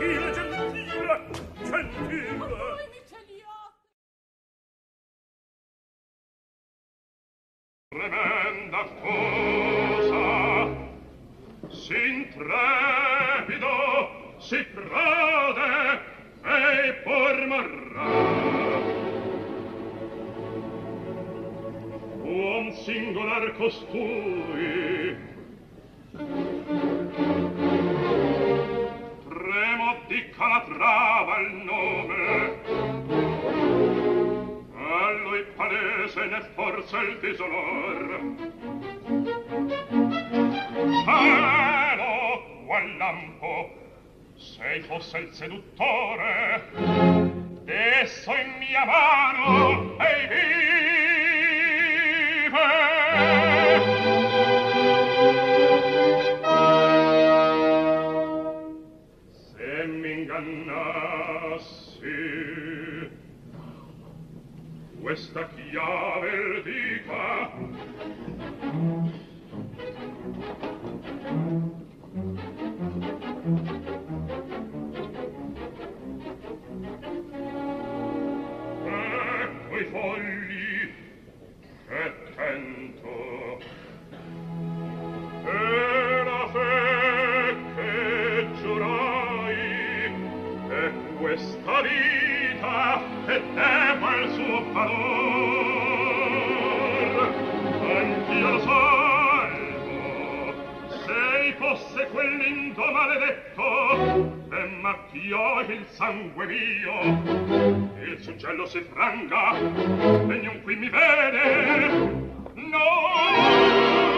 gentile, gentile, gentile. Tremenda cosa, s'intrepido, si prode e por morrà. Uom singular costui, brava il nome. A lui palese ne forza il disonor. Cielo qual lampo se fosse il seduttore esso in mia mano Ei vive. Questa chiave dica Ecco i fogli che tento. E la fe che giurai E questa vita debba vento maledetto e macchiò il sangue mio il suggello si franga e non qui mi vede no!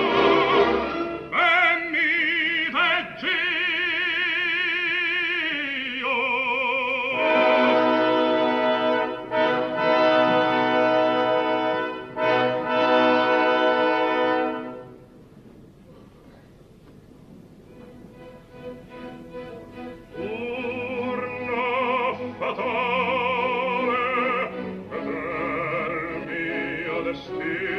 Mio destino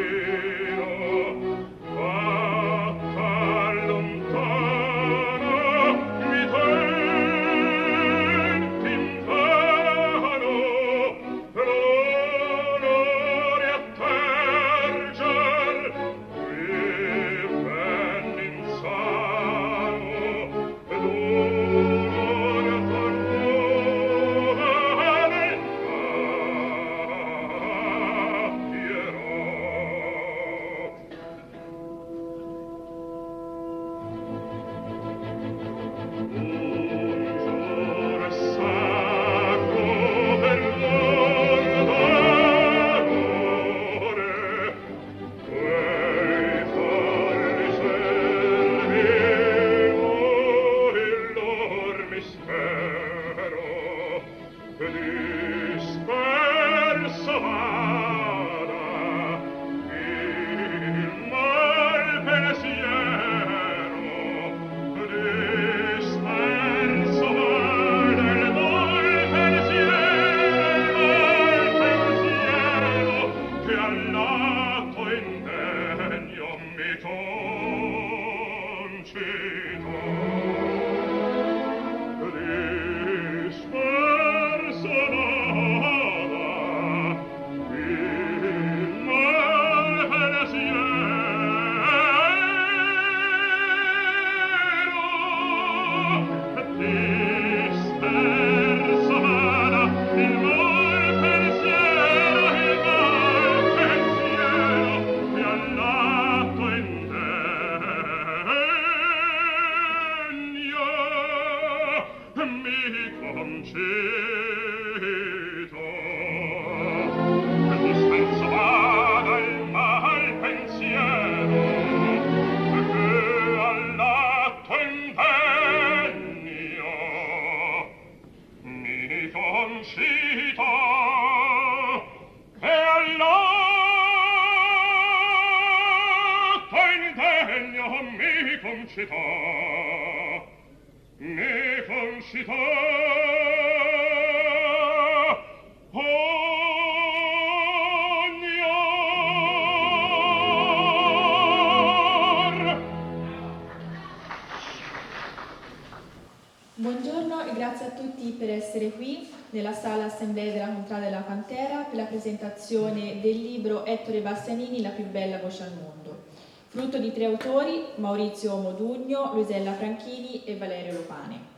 Modugno, Luisella Franchini e Valerio Lopane.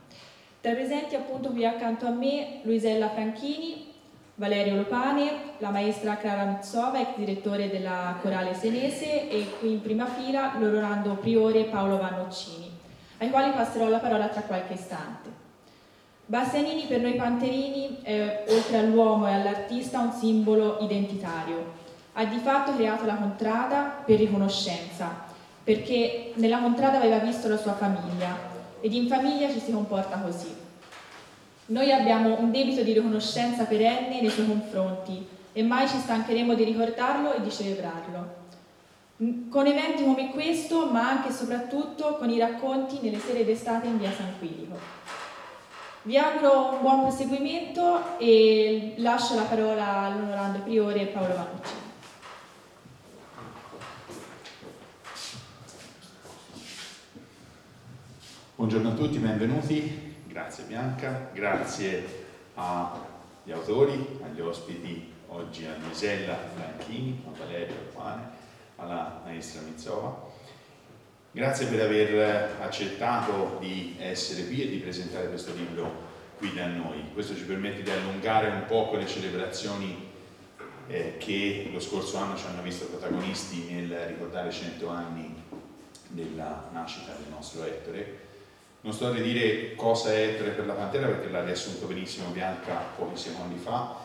Tra i presenti appunto qui accanto a me Luisella Franchini, Valerio Lopane, la maestra Clara Mizzova, ex direttore della Corale Senese e qui in prima fila l'onorando priore Paolo Vannoccini, ai quali passerò la parola tra qualche istante. Bastianini per noi panterini è, oltre all'uomo e all'artista, un simbolo identitario. Ha di fatto creato la contrada per riconoscenza, perché nella contrada aveva visto la sua famiglia ed in famiglia ci si comporta così. Noi abbiamo un debito di riconoscenza perenne nei suoi confronti e mai ci stancheremo di ricordarlo e di celebrarlo. Con eventi come questo, ma anche e soprattutto con i racconti nelle sere d'estate in via San Quirico. Vi auguro un buon proseguimento e lascio la parola all'onorando priore Paolo Vanucci. Buongiorno a tutti, benvenuti. Grazie Bianca, grazie agli autori, agli ospiti oggi a Gisella Franchini, a Valerio Pane, alla maestra Mizzova. Grazie per aver accettato di essere qui e di presentare questo libro qui da noi. Questo ci permette di allungare un po' le celebrazioni eh, che lo scorso anno ci hanno visto protagonisti nel ricordare 100 anni della nascita del nostro Ettore. Non sto a ridire cosa è Ettore per la Pantera perché l'ha riassunto benissimo Bianca pochi secondi fa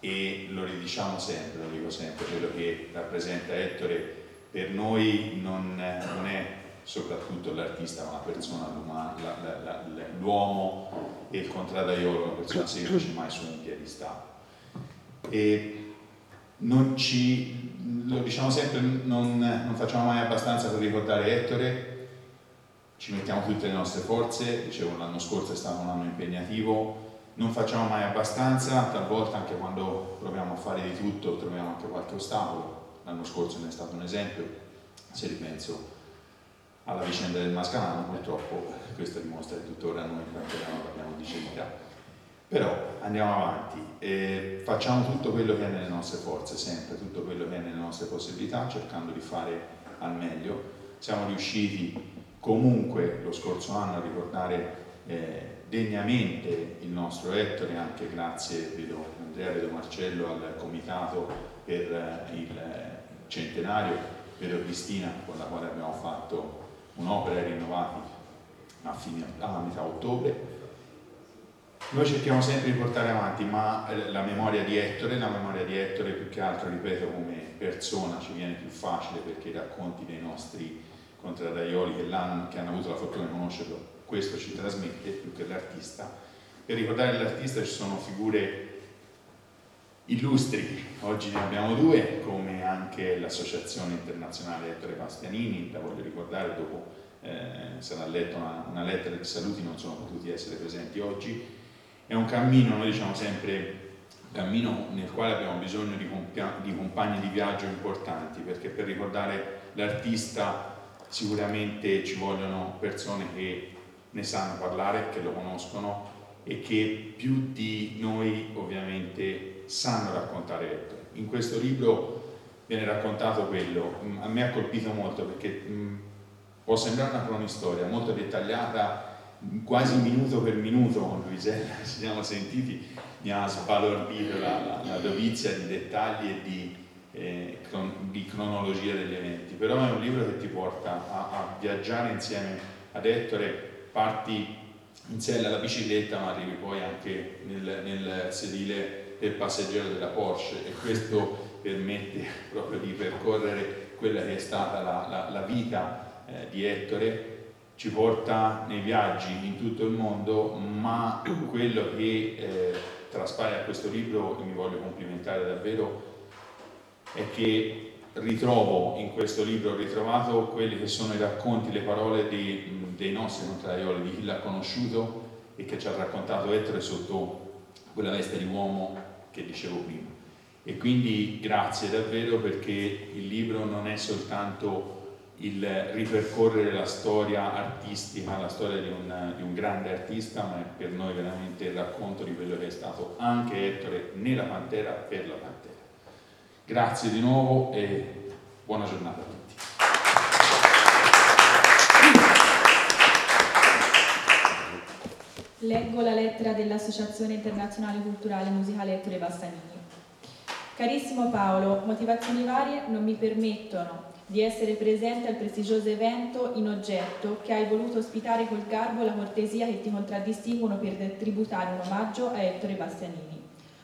e lo ridiciamo sempre, lo dico sempre, quello che rappresenta Ettore per noi non, non è soprattutto l'artista, ma la persona, l'uomo e il contraddaiolo, una persona semplice mai su un piedistallo. E non ci, lo diciamo sempre, non, non facciamo mai abbastanza per ricordare Ettore, ci mettiamo tutte le nostre forze, dicevo l'anno scorso è stato un anno impegnativo, non facciamo mai abbastanza, talvolta anche quando proviamo a fare di tutto troviamo anche qualche ostacolo, l'anno scorso ne è stato un esempio, se ripenso alla vicenda del Mascalano, purtroppo questo dimostra che tuttora noi in non abbiamo dicerità. Però andiamo avanti e facciamo tutto quello che è nelle nostre forze, sempre tutto quello che è nelle nostre possibilità, cercando di fare al meglio. Siamo riusciti comunque lo scorso anno a ricordare eh, degnamente il nostro Ettore, anche grazie vedo Andrea Vedo Marcello al comitato per eh, il centenario, vedo Cristina con la quale abbiamo fatto un'opera rinnovata a, fine, a metà ottobre. Noi cerchiamo sempre di portare avanti, ma eh, la memoria di Ettore, la memoria di Ettore più che altro, ripeto, come persona ci viene più facile perché i racconti dei nostri contraddaioli che, che hanno avuto la fortuna di conoscerlo, questo ci trasmette più che l'artista. Per ricordare l'artista ci sono figure illustri, oggi ne abbiamo due, come anche l'Associazione Internazionale Ettore Bastianini, la voglio ricordare dopo eh, sarà letta una, una, lettera di saluti, non sono potuti essere presenti oggi. È un cammino, noi diciamo sempre, cammino nel quale abbiamo bisogno di, di compagni di viaggio importanti, perché per ricordare l'artista sicuramente ci vogliono persone che ne sanno parlare, che lo conoscono e che più di noi ovviamente sanno raccontare Ettore. In questo libro viene raccontato quello, mm, a me ha colpito molto perché mm, può sembrare una cronistoria molto dettagliata, quasi minuto per minuto con Luisella, ci siamo sentiti, mi ha sbalordito la, la, la dovizia di dettagli e di, eh, di, cronologia degli eventi, però è un libro che ti porta a, a viaggiare insieme ad Ettore, parti in sella alla bicicletta ma arrivi poi anche nel, nel sedile del passeggero della Porsche. E questo permette proprio di percorrere quella che è stata la, la, la vita eh, di Ettore, ci porta nei viaggi in tutto il mondo, ma quello che eh, tra, partecipare a questo libro e mi voglio complimentare davvero è che ritrovo in questo libro, ho ritrovato quelli che sono i racconti, le parole di, dei nostri contrarioli, di chi l'ha conosciuto e che ci ha raccontato Ettore sotto quella veste di uomo che dicevo prima. E quindi grazie davvero perché il libro non è soltanto il ripercorrere la storia artistica, la storia di un, di un, grande artista, ma è per noi veramente il racconto di quello che è stato anche Ettore nella Pantera per la Pantera. Grazie di nuovo e buona giornata a tutti. Leggo la lettera dell'Associazione Internazionale Culturale Musicale Ettore Bassanini. Carissimo Paolo, motivazioni varie non mi permettono di essere presente al prestigioso evento in oggetto che hai voluto ospitare col garbo e la cortesia che ti contraddistinguono per tributare un omaggio a Ettore Bastianini.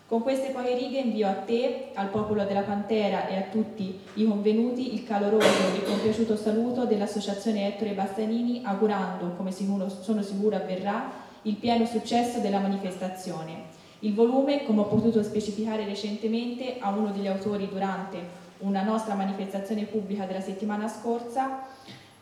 Con queste poche righe invio a te, al popolo della Pantera e a tutti i convenuti il caloroso e compiaciuto saluto dell'Associazione Ettore Bastianini, augurando, come sicuro, sono sicuro avverrà, il pieno successo della manifestazione. Il volume, come ho potuto specificare recentemente a uno degli autori durante una nostra manifestazione pubblica della settimana scorsa,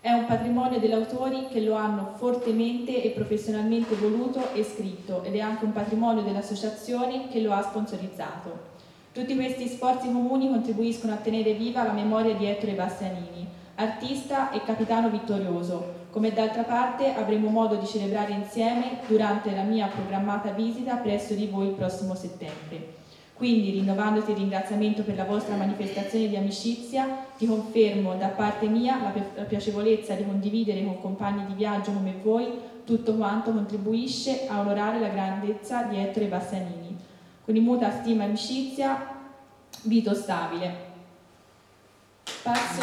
è un patrimonio degli autori che lo hanno fortemente e professionalmente voluto e scritto ed è anche un patrimonio dell'associazione che lo ha sponsorizzato. Tutti questi sforzi comuni contribuiscono a tenere viva la memoria di Ettore Bastianini, artista e capitano vittorioso, come d'altra parte avremo modo di celebrare insieme durante la mia programmata visita presso di voi il prossimo settembre. Quindi, rinnovandoti il ringraziamento per la vostra manifestazione di amicizia, ti confermo da parte mia la, pi- la piacevolezza di condividere con compagni di viaggio come voi tutto quanto contribuisce a onorare la grandezza di Ettore Bastianini. Con immuta stima e amicizia, Vito Stabile. Passo,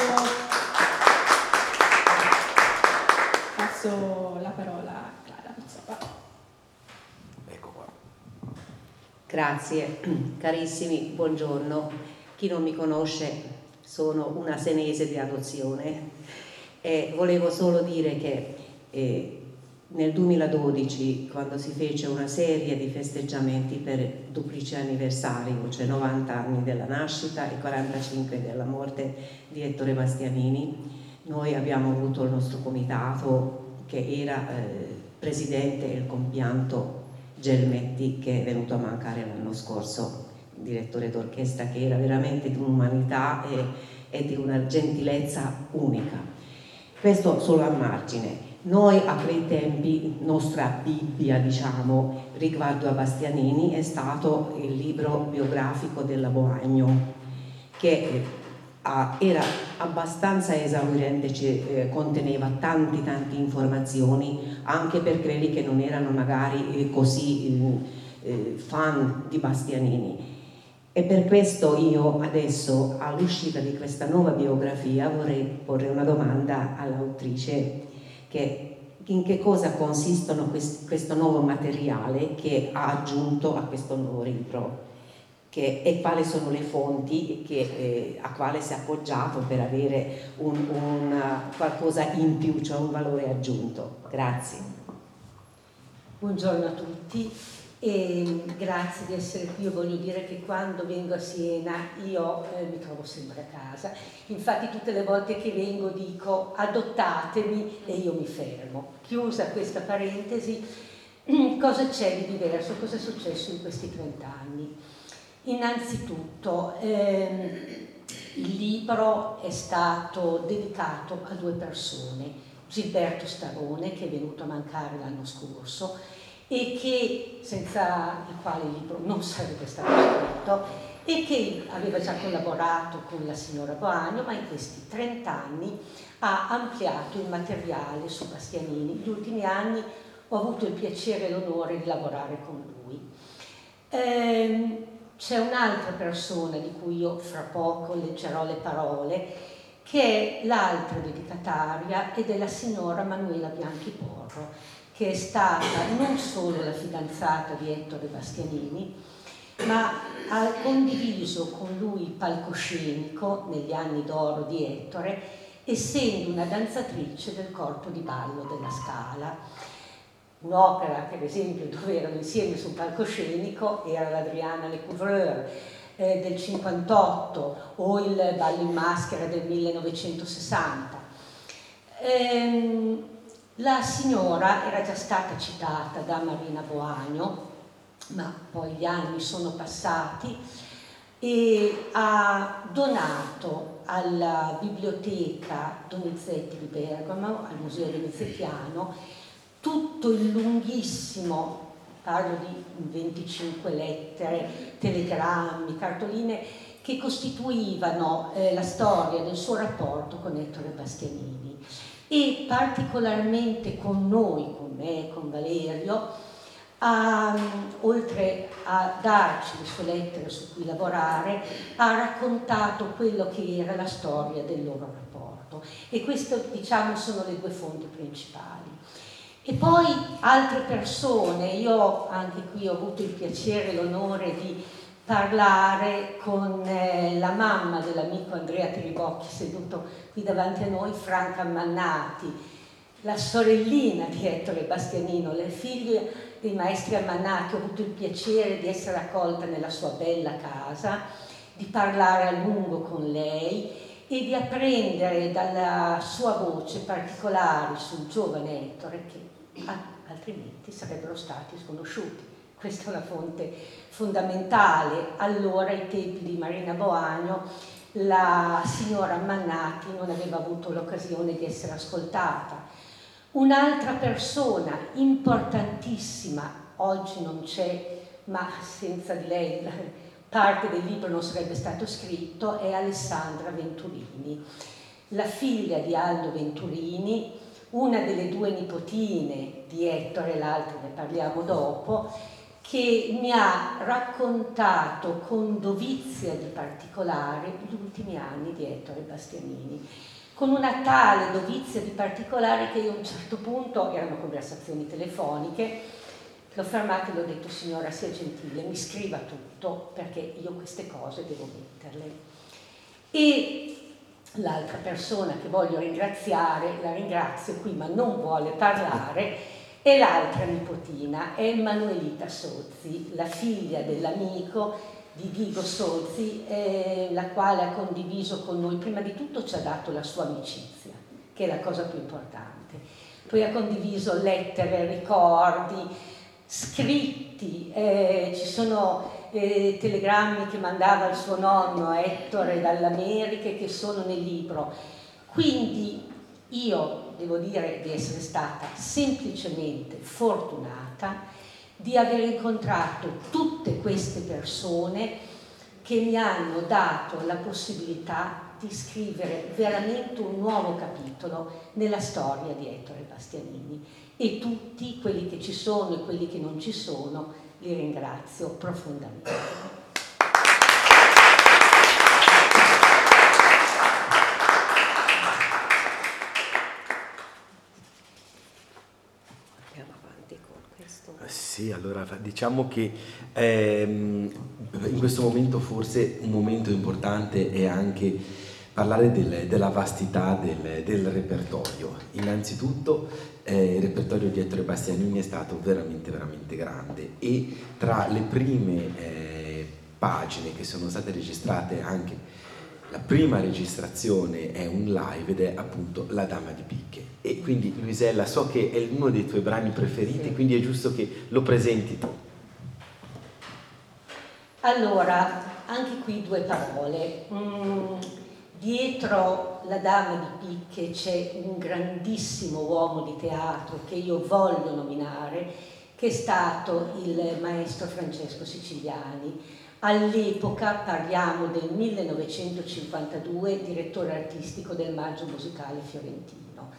passo la parola a Clara Pizzapà. Grazie, carissimi, buongiorno. Chi non mi conosce sono una senese di adozione e volevo solo dire che eh, nel 2012, quando si fece una serie di festeggiamenti per duplice anniversario, cioè 90 anni della nascita e 45 della morte di Ettore Bastianini, noi abbiamo avuto il nostro comitato che era eh, presidente il compianto Gelmetti che è venuto a mancare l'anno scorso, direttore d'orchestra che era veramente di un'umanità e, e di una gentilezza unica. Questo solo a margine. Noi a quei tempi, nostra Bibbia, diciamo, riguardo a Bastianini è stato il libro biografico della Boagno, che era abbastanza esauriente, cioè, conteneva tante tante informazioni anche per quelli che non erano magari eh, così eh, fan di Bastianini. E per questo io adesso, all'uscita di questa nuova biografia, vorrei porre una domanda all'autrice che in che cosa consistono quest, questo nuovo materiale che ha aggiunto a questo nuovo libro che, e quali sono le fonti che, eh, a quale si è appoggiato per avere un, un, qualcosa in più, cioè un valore aggiunto. Grazie. Buongiorno a tutti e grazie di essere qui. Io voglio dire che quando vengo a Siena io eh, mi trovo sempre a casa. Infatti tutte le volte che vengo dico adottatemi e io mi fermo. Chiusa questa parentesi, cosa c'è di diverso? Cosa è successo in questi 30 anni? Innanzitutto, ehm, il libro è stato dedicato a due persone, Gilberto Starone, che è venuto a mancare l'anno scorso e che, senza il quale il libro non sarebbe stato scritto, e che aveva già collaborato con la signora Boagno, ma in questi 30 anni ha ampliato il materiale su Bastianini. Negli ultimi anni ho avuto il piacere e l'onore di lavorare con lui. Eh, c'è un'altra persona di cui io fra poco leggerò le parole, che è l'altra dedicataria ed è la signora Manuela Bianchi Porro, che è stata non solo la fidanzata di Ettore Bastianini, ma ha condiviso con lui il palcoscenico negli anni d'oro di Ettore, essendo una danzatrice del corpo di ballo della Scala. Un'opera per esempio dove erano insieme sul palcoscenico era l'Adriana Le Couvreur eh, del 58 o il Ballo in maschera del 1960. Ehm, la signora era già stata citata da Marina Boagno, ma poi gli anni sono passati e ha donato alla biblioteca Donizetti di Bergamo, al Museo Donizettiano, tutto il lunghissimo, parlo di 25 lettere, telegrammi, cartoline, che costituivano eh, la storia del suo rapporto con Ettore Bastianini e particolarmente con noi, con me, con Valerio, ha, oltre a darci le sue lettere su cui lavorare, ha raccontato quello che era la storia del loro rapporto e queste diciamo sono le due fonti principali. E poi altre persone, io anche qui ho avuto il piacere e l'onore di parlare con eh, la mamma dell'amico Andrea Teribocchi seduto qui davanti a noi, Franca Mannati, la sorellina di Ettore Bastianino, le figlie dei maestri Ammannati, ho avuto il piacere di essere accolta nella sua bella casa, di parlare a lungo con lei e di apprendere dalla sua voce particolari sul giovane Ettore che altrimenti sarebbero stati sconosciuti. Questa è una fonte fondamentale. Allora, ai tempi di Marina Boagno, la signora Mannati non aveva avuto l'occasione di essere ascoltata Un'altra persona importantissima, oggi non c'è, ma senza di lei parte del libro non sarebbe stato scritto, è Alessandra Venturini, la figlia di Aldo Venturini, una delle due nipotine di Ettore, l'altra ne parliamo dopo, che mi ha raccontato con dovizia di particolare gli ultimi anni di Ettore Bastianini con una tale dovizia di particolare che io a un certo punto, erano conversazioni telefoniche, l'ho fermata e le ho detto signora sia gentile, mi scriva tutto perché io queste cose devo metterle. E l'altra persona che voglio ringraziare, la ringrazio qui ma non vuole parlare, è l'altra nipotina, è Emanuelita Sozzi, la figlia dell'amico di Vigo Solzi, eh, la quale ha condiviso con noi, prima di tutto ci ha dato la sua amicizia, che è la cosa più importante, poi ha condiviso lettere, ricordi, scritti, eh, ci sono eh, telegrammi che mandava il suo nonno Ettore dall'America che sono nel libro. Quindi io devo dire di essere stata semplicemente fortunata di aver incontrato tutte queste persone che mi hanno dato la possibilità di scrivere veramente un nuovo capitolo nella storia di Ettore Bastianini e tutti quelli che ci sono e quelli che non ci sono li ringrazio profondamente. Sì, allora diciamo che ehm, in questo momento forse un momento importante è anche parlare del, della vastità del, del, repertorio. Innanzitutto eh, il repertorio di Ettore Bastianini è stato veramente, veramente grande e tra le prime eh, pagine che sono state registrate anche la prima registrazione è un live ed è appunto La Dama di Picche. E quindi Luisella, so che è uno dei tuoi brani preferiti, sì. quindi è giusto che lo presenti tu. Allora, anche qui due parole. Mm, dietro la Dama di Picche c'è un grandissimo uomo di teatro che io voglio nominare, che è stato il maestro Francesco Siciliani All'epoca, parliamo del 1952, direttore artistico del Maggio Musicale Fiorentino.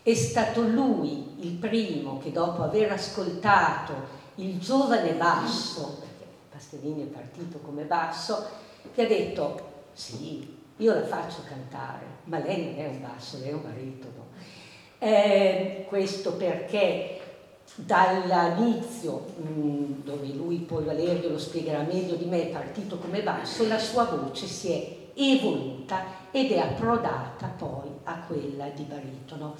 È stato lui il primo che dopo aver ascoltato il giovane basso, perché Pastellini è partito come basso, che ha detto sì, io la faccio cantare, ma lei non è un basso, lei è un baritono. Eh, questo perché dall'inizio, mm, dove lui poi Valerio lo spiegherà meglio di me, è partito come basso, la sua voce si è evoluta ed è approdata poi a quella di baritono.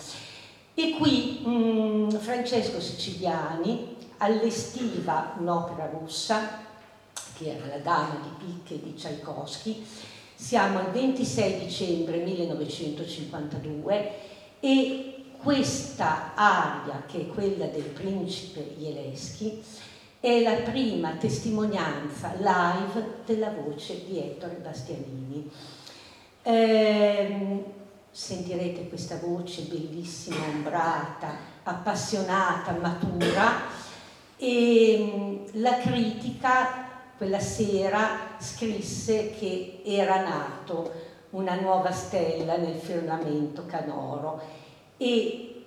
E qui mh, mm, Francesco Siciliani allestiva un'opera russa, che era La Dama di Picche di Tchaikovsky, siamo al 26 dicembre 1952 e questa aria, che è quella del principe Jeleschi, è la prima testimonianza live della voce di Ettore Bastianini. Eh, sentirete questa voce bellissima, ombrata, appassionata, matura e mm, la critica quella sera scrisse che era nato una nuova stella nel firmamento canoro e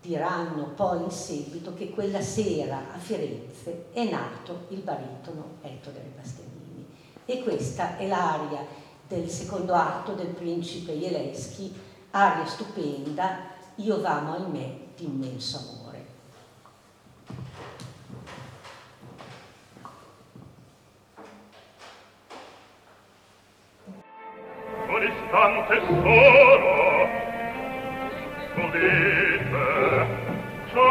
diranno poi in seguito che quella sera a Firenze è nato il baritono Ettore Bastianini e questa è l'aria del secondo atto del principe Jeleschi, aria stupenda, io vamo ahimè d'immenso amore. gran solo udite ciò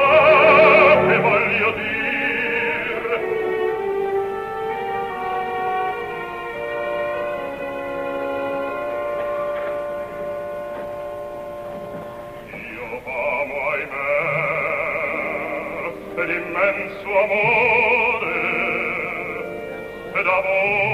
che voglio dir. Io amo ahimè l'immenso amore ed amore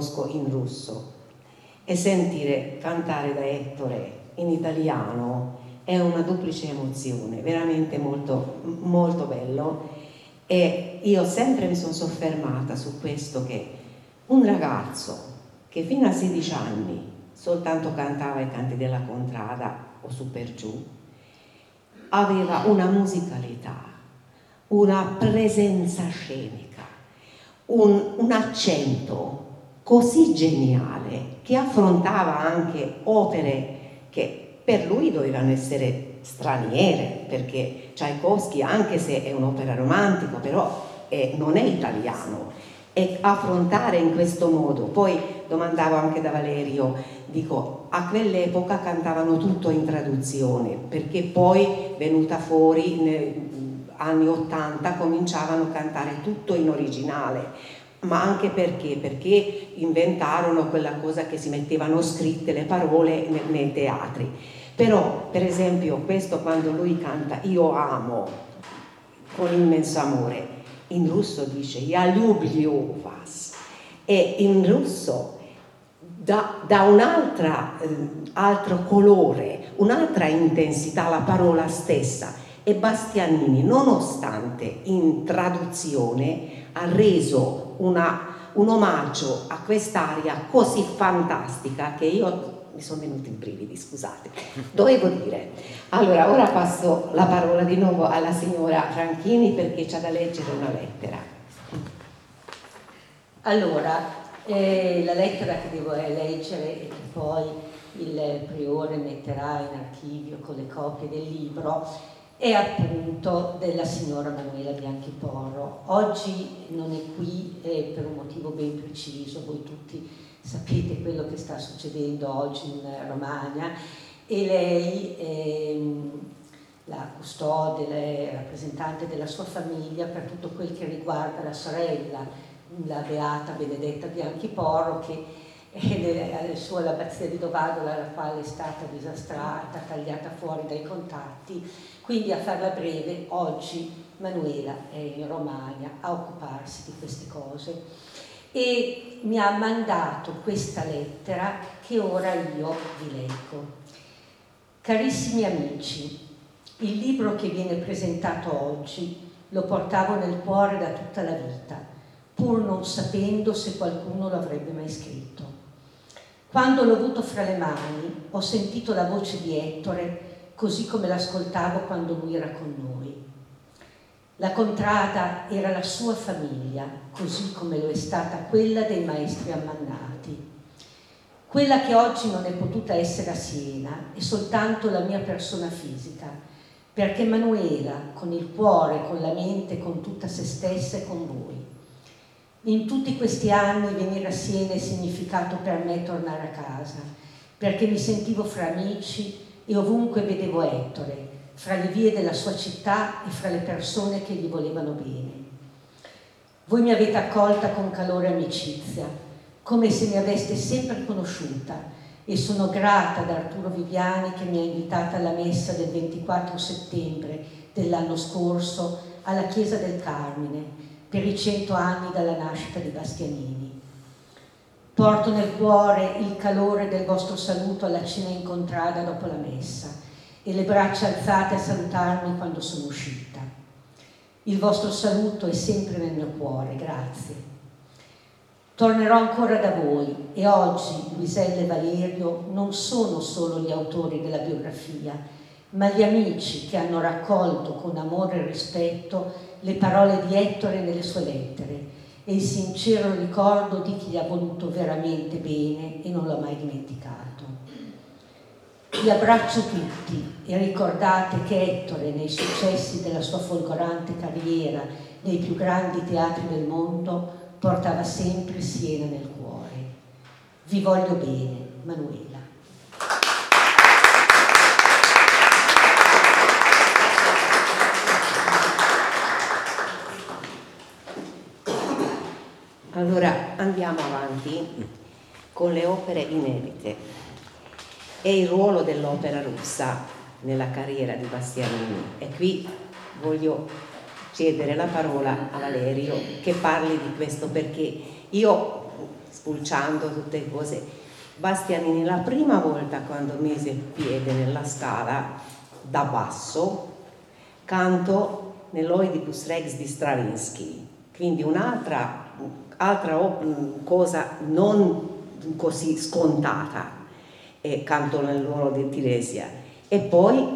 conosco in russo e sentire cantare da Ettore in italiano è una duplice emozione, veramente molto, molto bello. E io sempre mi sono soffermata su questo che un ragazzo che fino a 16 anni soltanto cantava i canti della contrada o su per giù, aveva una musicalità, una presenza scenica, un, un accento così geniale che affrontava anche opere che per lui dovevano essere straniere, perché Tchaikovsky, anche se è un'opera romantica, però è, non è italiano, e affrontare in questo modo. Poi domandavo anche da Valerio, dico, a quell'epoca cantavano tutto in traduzione, perché poi venuta fuori negli anni 80 cominciavano a cantare tutto in originale Ma anche perché? Perché inventarono quella cosa che si mettevano scritte le parole nei, nei teatri. Però, per esempio, questo quando lui canta Io amo con immenso amore, in russo dice Ja люблю вас e in russo dà, dà un eh, altro colore, un'altra intensità la parola stessa e Bastianini nonostante in traduzione ha reso una, un omaggio a quest'aria così fantastica che io mi sono venuti i brividi, scusate, dovevo dire. Allora, ora passo la parola di nuovo alla signora Franchini perché c'è da leggere una lettera. Allora, eh, la lettera che devo leggere e che poi il priore metterà in archivio con le copie del libro è appunto della signora Manuela Bianchi Porro. Oggi non è qui eh, per un motivo ben preciso, voi tutti sapete quello che sta succedendo oggi in Romagna e lei ehm, la custode, la rappresentante della sua famiglia per tutto quel che riguarda la sorella, la beata Benedetta Bianchi Porro che è sua l'abbazia di Dovadola la quale è stata disastrata, tagliata fuori dai contatti, quindi a farla breve oggi Manuela è in Romagna a occuparsi di queste cose e mi ha mandato questa lettera che ora io vi leggo. Carissimi amici, il libro che viene presentato oggi lo portavo nel cuore da tutta la vita, pur non sapendo se qualcuno lo avrebbe mai scritto. Quando l'ho avuto fra le mani, ho sentito la voce di Ettore così come l'ascoltavo quando lui era con noi. La contrada era la sua famiglia, così come lo è stata quella dei maestri ammannati. Quella che oggi non è potuta essere a Siena è soltanto la mia persona fisica, perché Manuela, con il cuore, con la mente, con tutta se stessa, è con voi. In tutti questi anni venire a Siena è significato per me tornare a casa, perché mi sentivo fra amici e ovunque vedevo Ettore, fra le vie della sua città e fra le persone che gli volevano bene. Voi mi avete accolta con calore e amicizia, come se mi aveste sempre conosciuta e sono grata ad Arturo Viviani che mi ha invitata alla messa del 24 settembre dell'anno scorso alla Chiesa del Carmine per i cento anni dalla nascita di Bastianini. Porto nel cuore il calore del vostro saluto alla cena incontrata dopo la messa e le braccia alzate a salutarmi quando sono uscita. Il vostro saluto è sempre nel mio cuore, grazie. Tornerò ancora da voi e oggi Luisella e Valerio non sono solo gli autori della biografia, ma gli amici che hanno raccolto con amore e rispetto le parole di Ettore nelle sue lettere e il sincero ricordo di chi gli ha voluto veramente bene e non l'ha mai dimenticato. Vi abbraccio tutti e ricordate che Ettore nei successi della sua folgorante carriera nei più grandi teatri del mondo portava sempre Siena nel cuore. Vi voglio bene, Manuela. Allora andiamo avanti con le opere inedite e il ruolo dell'opera russa nella carriera di Bastianini. E qui voglio cedere la parola a Valerio che parli di questo perché io, spulciando tutte le cose, Bastianini la prima volta quando mise piede nella scala da basso canto nell'Oedipus Rex di Stravinsky, quindi un'altra altra cosa non così scontata, e canto nel ruolo di Tiresia. E poi,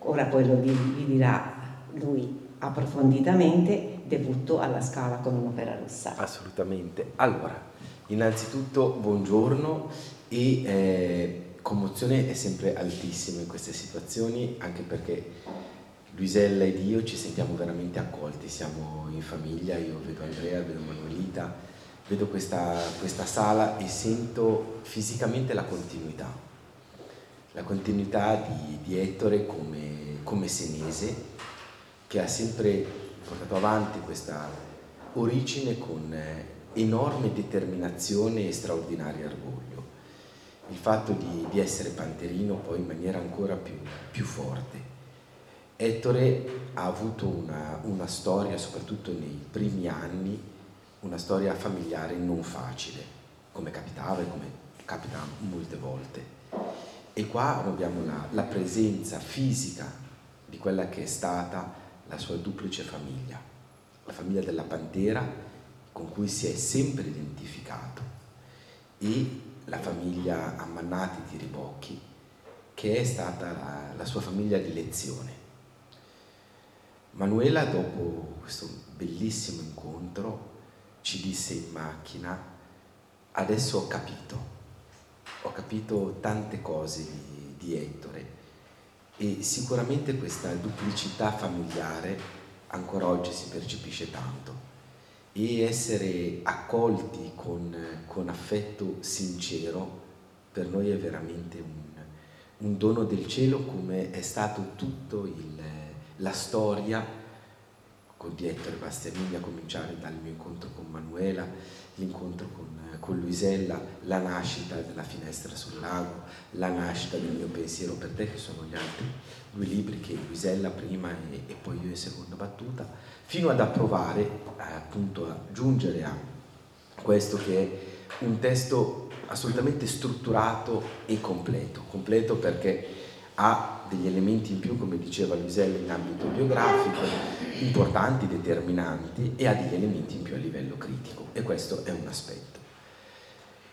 ora poi lo vi dirà lui approfonditamente, debutto alla Scala con un'opera russa. Assolutamente. Allora, innanzitutto buongiorno e eh, commozione è sempre altissima in queste situazioni, anche perché Luisella ed io ci sentiamo veramente accolti, siamo in famiglia, io vedo Andrea, vedo Manuelita, vedo questa, questa sala e sento fisicamente la continuità, la continuità di, di Ettore come, come senese che ha sempre portato avanti questa origine con enorme determinazione e straordinario orgoglio. Il fatto di, di essere panterino poi in maniera ancora più, più forte. Ettore ha avuto una, una storia, soprattutto nei primi anni, una storia familiare non facile, come capitava e come capita molte volte. E qua abbiamo la, la presenza fisica di quella che è stata la sua duplice famiglia, la famiglia della Pantera con cui si è sempre identificato e la famiglia Ammannati di Ribocchi che è stata la, la sua famiglia di lezione. Manuela dopo questo bellissimo incontro ci disse in macchina adesso ho capito, ho capito tante cose di, di Ettore e sicuramente questa duplicità familiare ancora oggi si percepisce tanto. E essere accolti con, con affetto sincero per noi è veramente un, un, dono del cielo come è stato tutto la storia con e Bastianini a cominciare dal mio incontro con Manuela, l'incontro con con Luisella la nascita della finestra sul lago, la nascita del mio pensiero per te, che sono gli altri due libri che Luisella prima e, e poi io in seconda battuta, fino ad approvare, eh, appunto a giungere a questo che è un testo assolutamente strutturato e completo, completo perché ha degli elementi in più, come diceva Luisella, in ambito biografico, importanti, determinanti, e ha degli elementi in più a livello critico, e questo è un aspetto.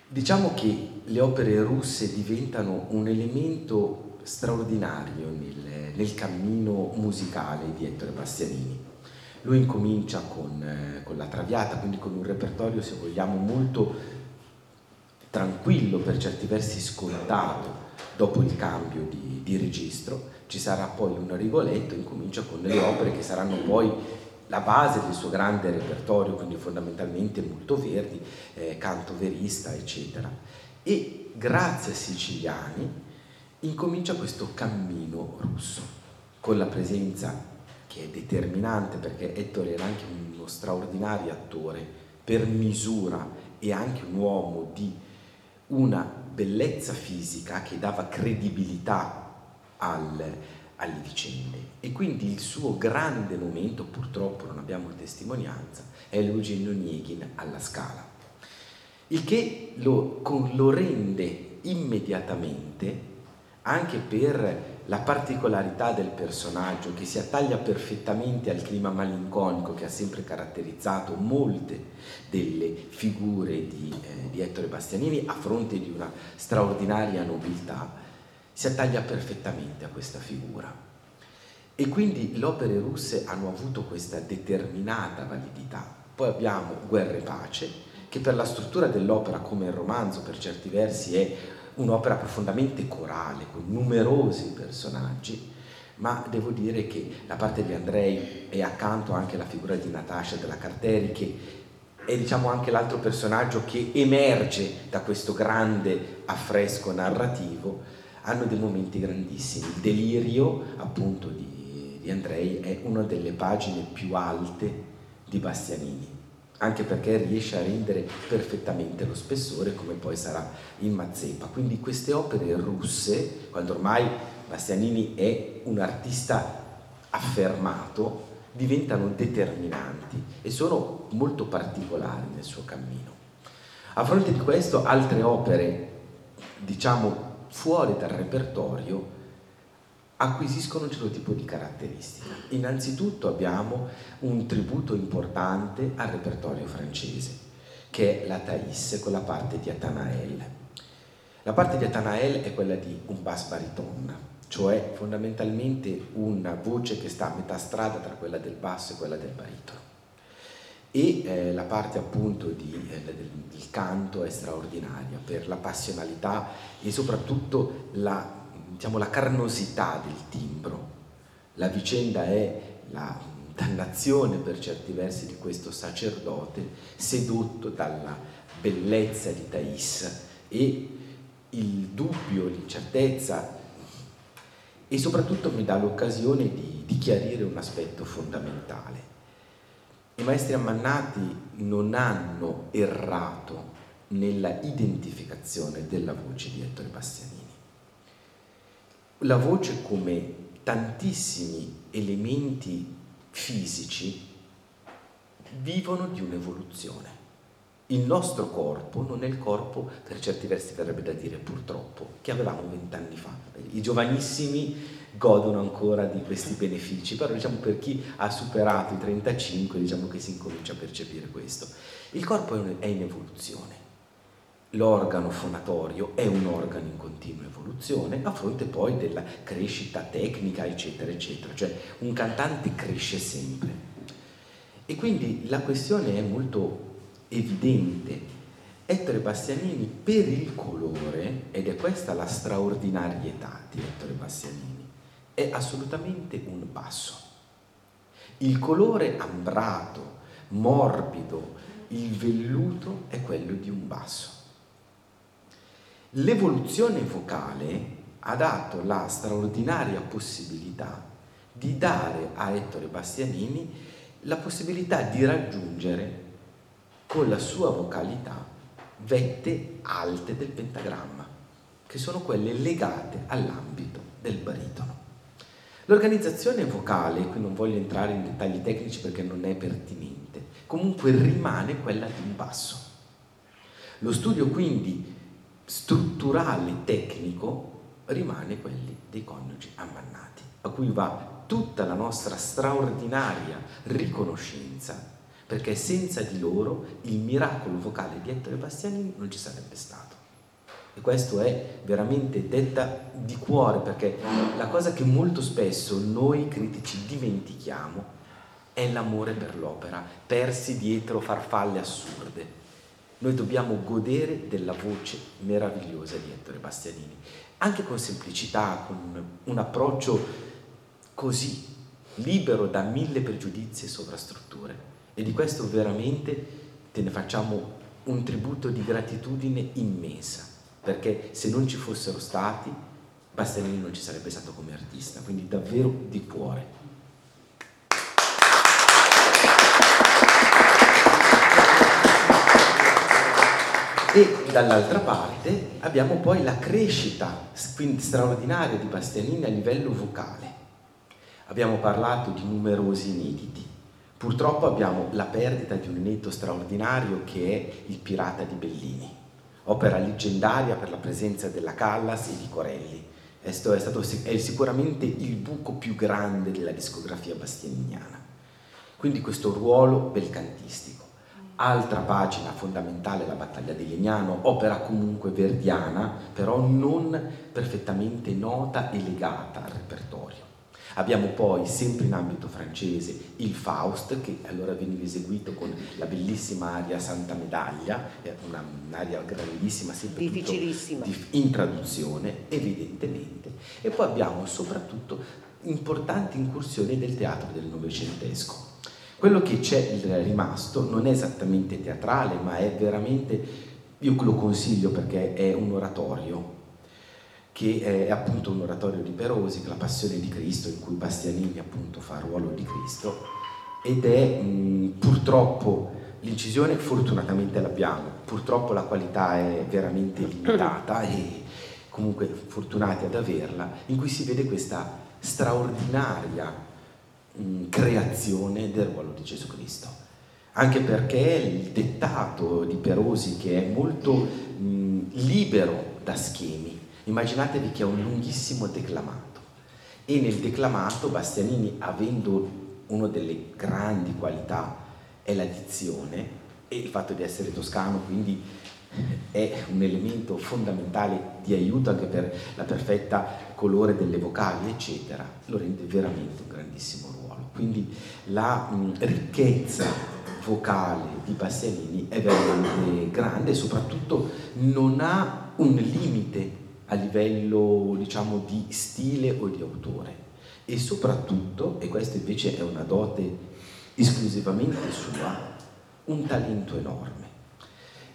Diciamo che le opere russe diventano un elemento straordinario nel, nel cammino musicale di Ettore Bastianini. Lui incomincia con, eh, con, la Traviata, quindi con un repertorio, se vogliamo, molto tranquillo, per certi versi scontato, dopo il cambio di, di registro. Ci sarà poi un Rigoletto, incomincia con le opere che saranno poi la base del suo grande repertorio, quindi fondamentalmente molto verdi, eh, canto verista, eccetera. E grazie a Siciliani incomincia questo cammino russo, con la presenza che è determinante perché Ettore era anche uno straordinario attore per misura e anche un uomo di una bellezza fisica che dava credibilità al, alle vicende. E quindi il suo grande momento, purtroppo non abbiamo testimonianza, è l'Eugenio Nieghin alla Scala, il che lo, lo rende immediatamente, anche per la particolarità del personaggio che si attaglia perfettamente al clima malinconico che ha sempre caratterizzato molte delle figure di, eh, di Ettore Bastianini a fronte di una straordinaria nobiltà, si attaglia perfettamente a questa figura. E quindi le opere russe hanno avuto questa determinata validità. Poi abbiamo Guerra e Pace, che per la struttura dell'opera, come il romanzo per certi versi, è un'opera profondamente corale, con numerosi personaggi, ma devo dire che la parte di Andrei e accanto anche la figura di Natasha della Carteri, che è diciamo anche l'altro personaggio che emerge da questo grande affresco narrativo, hanno dei momenti grandissimi. Il delirio appunto di, di Andrei è una delle pagine più alte di Bastianini, anche perché riesce a rendere perfettamente lo spessore come poi sarà in Mazzepa. Quindi queste opere russe, quando ormai Bastianini è un artista affermato, diventano determinanti e sono molto particolari nel suo cammino. A fronte di questo altre opere, diciamo fuori dal repertorio, acquisiscono un certo tipo di caratteristica. Innanzitutto abbiamo un tributo importante al repertorio francese, che è la Thais con la parte di Atanael. La parte di Atanael è quella di un bass bariton, cioè fondamentalmente una voce che sta a metà strada tra quella del basso e quella del baritono. E eh, la parte appunto di, eh, del, del canto è straordinaria per la passionalità e soprattutto la diciamo, la carnosità del timbro. La vicenda è la dannazione per certi versi di questo sacerdote sedotto dalla bellezza di Thais e il dubbio, l'incertezza e soprattutto mi dà l'occasione di, di chiarire un aspetto fondamentale. I maestri ammannati non hanno errato nella identificazione della voce di Ettore Bastianini la voce come tantissimi elementi fisici vivono di un'evoluzione. Il nostro corpo non è il corpo, per certi versi verrebbe da dire purtroppo, che avevamo vent'anni fa. I giovanissimi godono ancora di questi benefici, però diciamo per chi ha superato i 35 diciamo che si incomincia a percepire questo. Il corpo è in evoluzione l'organo fonatorio è un organo in continua evoluzione a fronte poi della crescita tecnica, eccetera, eccetera. Cioè un cantante cresce sempre. E quindi la questione è molto evidente. Ettore Bastianini per il colore, ed è questa la straordinarietà di Ettore Bastianini, è assolutamente un basso. Il colore ambrato, morbido, il velluto è quello di un basso. L'evoluzione vocale ha dato la straordinaria possibilità di dare a Ettore Bastianini la possibilità di raggiungere con la sua vocalità vette alte del pentagramma, che sono quelle legate all'ambito del baritono. L'organizzazione vocale, qui non voglio entrare in dettagli tecnici perché non è pertinente, comunque rimane quella di un basso. Lo studio quindi strutturale tecnico rimane quelli dei coniugi ammannati, a cui va tutta la nostra straordinaria riconoscenza, perché senza di loro il miracolo vocale di Ettore Bastianini non ci sarebbe stato. E questo è veramente detta di cuore, perché la cosa che molto spesso noi critici dimentichiamo è l'amore per l'opera, persi dietro farfalle assurde noi dobbiamo godere della voce meravigliosa di Ettore Bastianini, anche con semplicità, con un approccio così, libero da mille pregiudizi e sovrastrutture. E di questo veramente te ne facciamo un tributo di gratitudine immensa, perché se non ci fossero stati, Bastianini non ci sarebbe stato come artista, quindi davvero di cuore. E dall'altra parte abbiamo poi la crescita straordinaria di Bastianini a livello vocale. Abbiamo parlato di numerosi inediti. Purtroppo abbiamo la perdita di un inedito straordinario che è Il Pirata di Bellini, opera leggendaria per la presenza della Callas e di Corelli. È, stato, è sicuramente il buco più grande della discografia bastianiniana. Quindi questo ruolo belcantistico. Altra pagina fondamentale, la battaglia di Legnano, opera comunque verdiana, però non perfettamente nota e legata al repertorio. Abbiamo poi, sempre in ambito francese, il Faust, che allora veniva eseguito con la bellissima aria Santa Medaglia, una, un'aria grandissima, sempre difficilissima in traduzione, evidentemente. E poi abbiamo soprattutto importanti incursioni del teatro del Novecentesco quello che c'è rimasto non è esattamente teatrale, ma è veramente, io lo consiglio perché è un oratorio, che è appunto un oratorio di Perosi, la passione di Cristo, in cui Bastianini appunto fa il ruolo di Cristo, ed è mh, purtroppo l'incisione fortunatamente l'abbiamo, purtroppo la qualità è veramente limitata e comunque fortunati ad averla, in cui si vede questa straordinaria creazione del ruolo di Gesù Cristo. Anche perché il dettato di Perosi, che è molto mh, libero da schemi, immaginatevi che è un lunghissimo declamato. E nel declamato Bastianini, avendo una delle grandi qualità, è la dizione e il fatto di essere toscano, quindi è un elemento fondamentale di aiuto anche per la perfetta colore delle vocali, eccetera, lo rende veramente un grandissimo. Quindi la mh, ricchezza vocale di Bastianini è veramente grande e soprattutto non ha un limite a livello diciamo di stile o di autore e soprattutto, e questa invece è una dote esclusivamente sua, un talento enorme.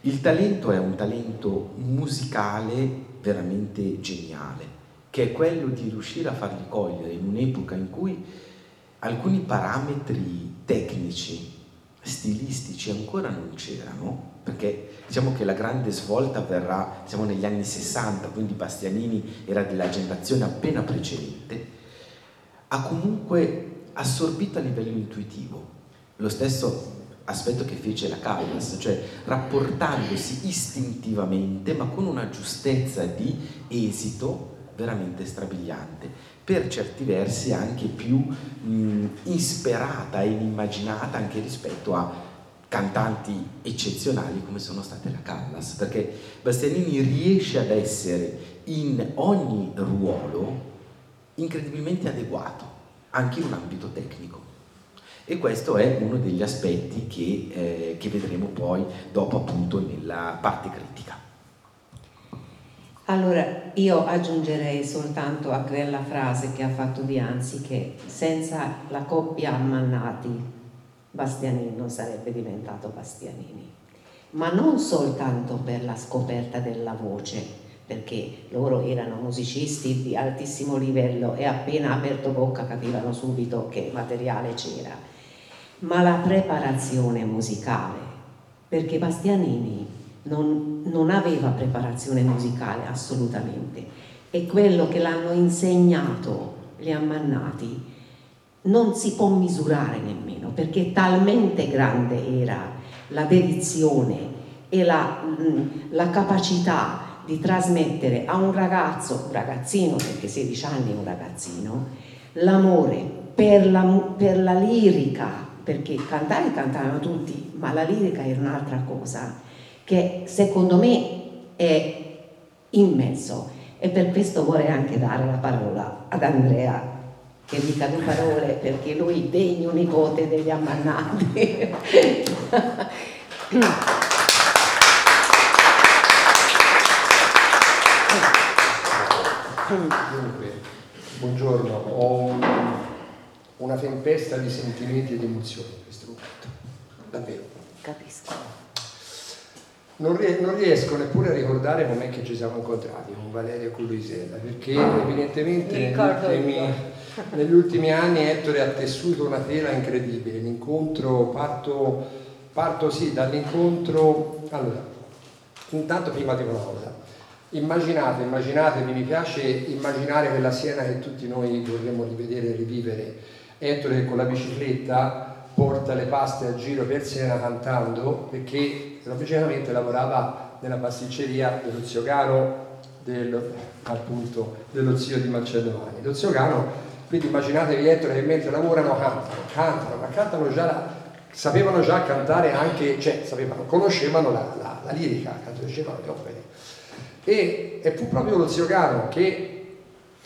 Il talento è un talento musicale veramente geniale, che è quello di riuscire a fargli cogliere in un'epoca in cui alcuni parametri tecnici, stilistici ancora non c'erano, perché diciamo che la grande svolta avverrà siamo negli anni 60, quindi Bastianini era della generazione appena precedente, ha comunque assorbito a livello intuitivo lo stesso aspetto che fece la Callas, cioè rapportandosi istintivamente ma con una giustezza di esito veramente strabiliante, per certi versi anche più mh, insperata e inimmaginata anche rispetto a cantanti eccezionali come sono state la Callas, perché Bastianini riesce ad essere in ogni ruolo incredibilmente adeguato, anche in un ambito tecnico. E questo è uno degli aspetti che, eh, che vedremo poi dopo appunto nella parte critica. Allora, io aggiungerei soltanto a quella frase che ha fatto Dianzi che senza la coppia Mannati Bastianini non sarebbe diventato Bastianini, ma non soltanto per la scoperta della voce, perché loro erano musicisti di altissimo livello e appena aperto bocca capivano subito che materiale c'era, ma la preparazione musicale, perché Bastianini non, non aveva preparazione musicale assolutamente. E quello che l'hanno insegnato gli ammannati non si può misurare nemmeno, perché talmente grande era la dedizione e la, la capacità di trasmettere a un ragazzo, un ragazzino, perché 16 anni è un ragazzino, l'amore per la, per la lirica, perché cantare cantavano tutti, ma la lirica era un'altra cosa che secondo me è immenso e per questo vorrei anche dare la parola ad Andrea che dica due parole perché lui degno nipote degli ammannati. Dunque, buongiorno, ho un una tempesta di sentimenti e di emozioni in questo momento, davvero. Capisco. Non, riesco neppure a ricordare com'è che ci siamo incontrati con Valeria e con Luisella, perché evidentemente negli ultimi, negli ultimi, anni Ettore ha tessuto una tela incredibile. L'incontro, parto, parto sì dall'incontro. Allora, intanto prima di una cosa, immaginate, immaginatevi, mi piace immaginare quella Siena che tutti noi vorremmo rivedere e rivivere Ettore con la bicicletta porta le paste a giro per Siena cantando perché semplicemente lavorava nella pasticceria dello zio Caro del, appunto, dello zio di Marcello. Lo zio Caro, quindi immaginatevi Ettore che mentre lavorano cantano, cantano, ma cantano già la, sapevano già cantare anche, cioè sapevano, conoscevano la, la, la lirica, dicevano le opere. E, e fu proprio lo zio Caro che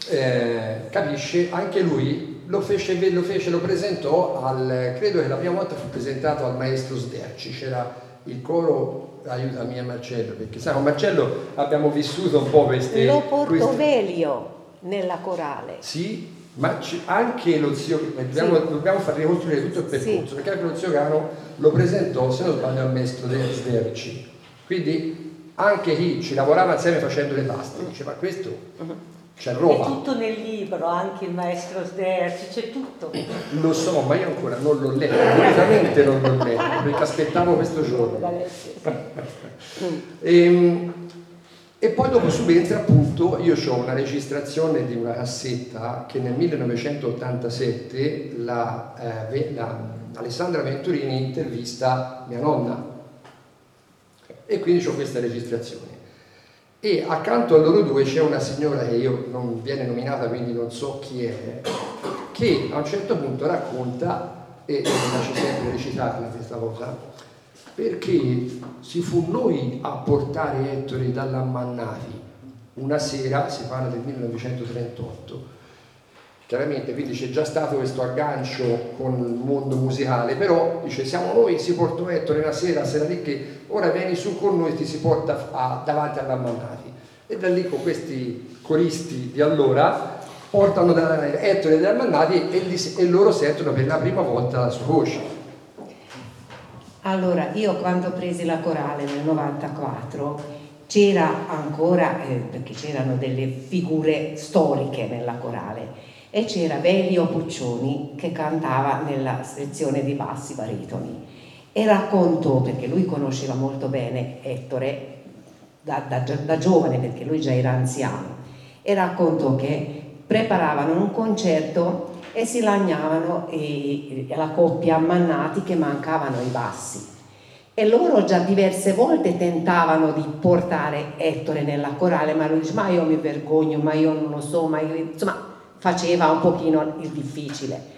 eh, capisce, anche lui lo fece, lo fece, lo presentò al, credo che la prima volta fu presentato al maestro Sderci, c'era il coro aiutami a Marcello, perché sai con Marcello abbiamo vissuto un po' queste... Lo porto Velio nella corale. Sì, ma anche lo zio, dobbiamo, sì. dobbiamo far ricostruire tutto il percorso, sì. perché anche lo zio Cano lo presentò, se non sbaglio, al maestro Sderci. Quindi anche chi ci lavorava insieme facendo le paste, diceva questo... C'è Roma. È tutto nel libro, anche il maestro Sderci, c'è tutto. Lo so, ma io ancora non l'ho letto, assolutamente non l'ho letto, perché aspettavo questo giorno. e, ehm, E poi dopo subentra appunto, io ho una registrazione di una cassetta che nel 1987 la, eh, la Alessandra Venturini intervista mia nonna e quindi ho questa registrazione. E accanto a loro due c'è una signora che io non viene nominata quindi non so chi è, che a un certo punto racconta, e mi piace sempre recitarla questa cosa, perché si fu noi a portare Ettore dall'Ammannati. Una sera, si parla del 1938, chiaramente quindi c'è già stato questo aggancio con il mondo musicale, però dice siamo noi, si portò Ettore una sera, sera lì che ora vieni su con noi e ti si porta a, davanti all'Ammannati. E da lì con questi coristi di allora portano da Ettore dagli Ammannati e, e loro sentono per la prima volta la sua voce. Allora, io quando presi la corale nel 94 c'era ancora, eh, perché c'erano delle figure storiche nella corale, e c'era Velio Puccioni che cantava nella sezione di bassi baritoni e raccontò, perché lui conosceva molto bene Ettore da, da, da giovane, perché lui già era anziano, e raccontò che preparavano un concerto e si lagnavano i, la coppia ammannati che mancavano i bassi. E loro già diverse volte tentavano di portare Ettore nella corale, ma lui dice, ma io mi vergogno, ma io non lo so, ma io... insomma faceva un pochino il difficile.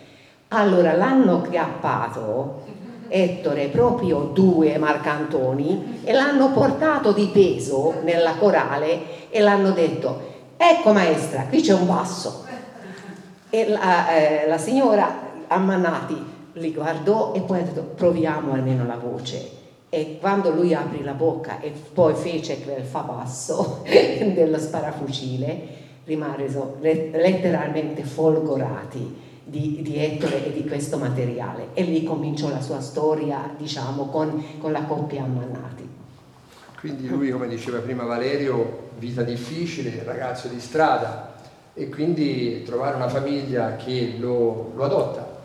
Allora l'hanno chiappato Ettore proprio due Marcantoni e l'hanno portato di peso nella corale e l'hanno detto ecco maestra qui c'è un basso e la, eh, la signora Ammannati li guardò e poi ha detto proviamo almeno la voce. E quando lui aprì la bocca e poi fece quel fa basso dello sparafucile, rimasero letteralmente folgorati di, di, Ettore e di questo materiale. E lì cominciò la sua storia, diciamo, con, con la coppia Ammannati. Quindi lui, come diceva prima Valerio, vita difficile, ragazzo di strada, e quindi trovare una famiglia che lo, lo adotta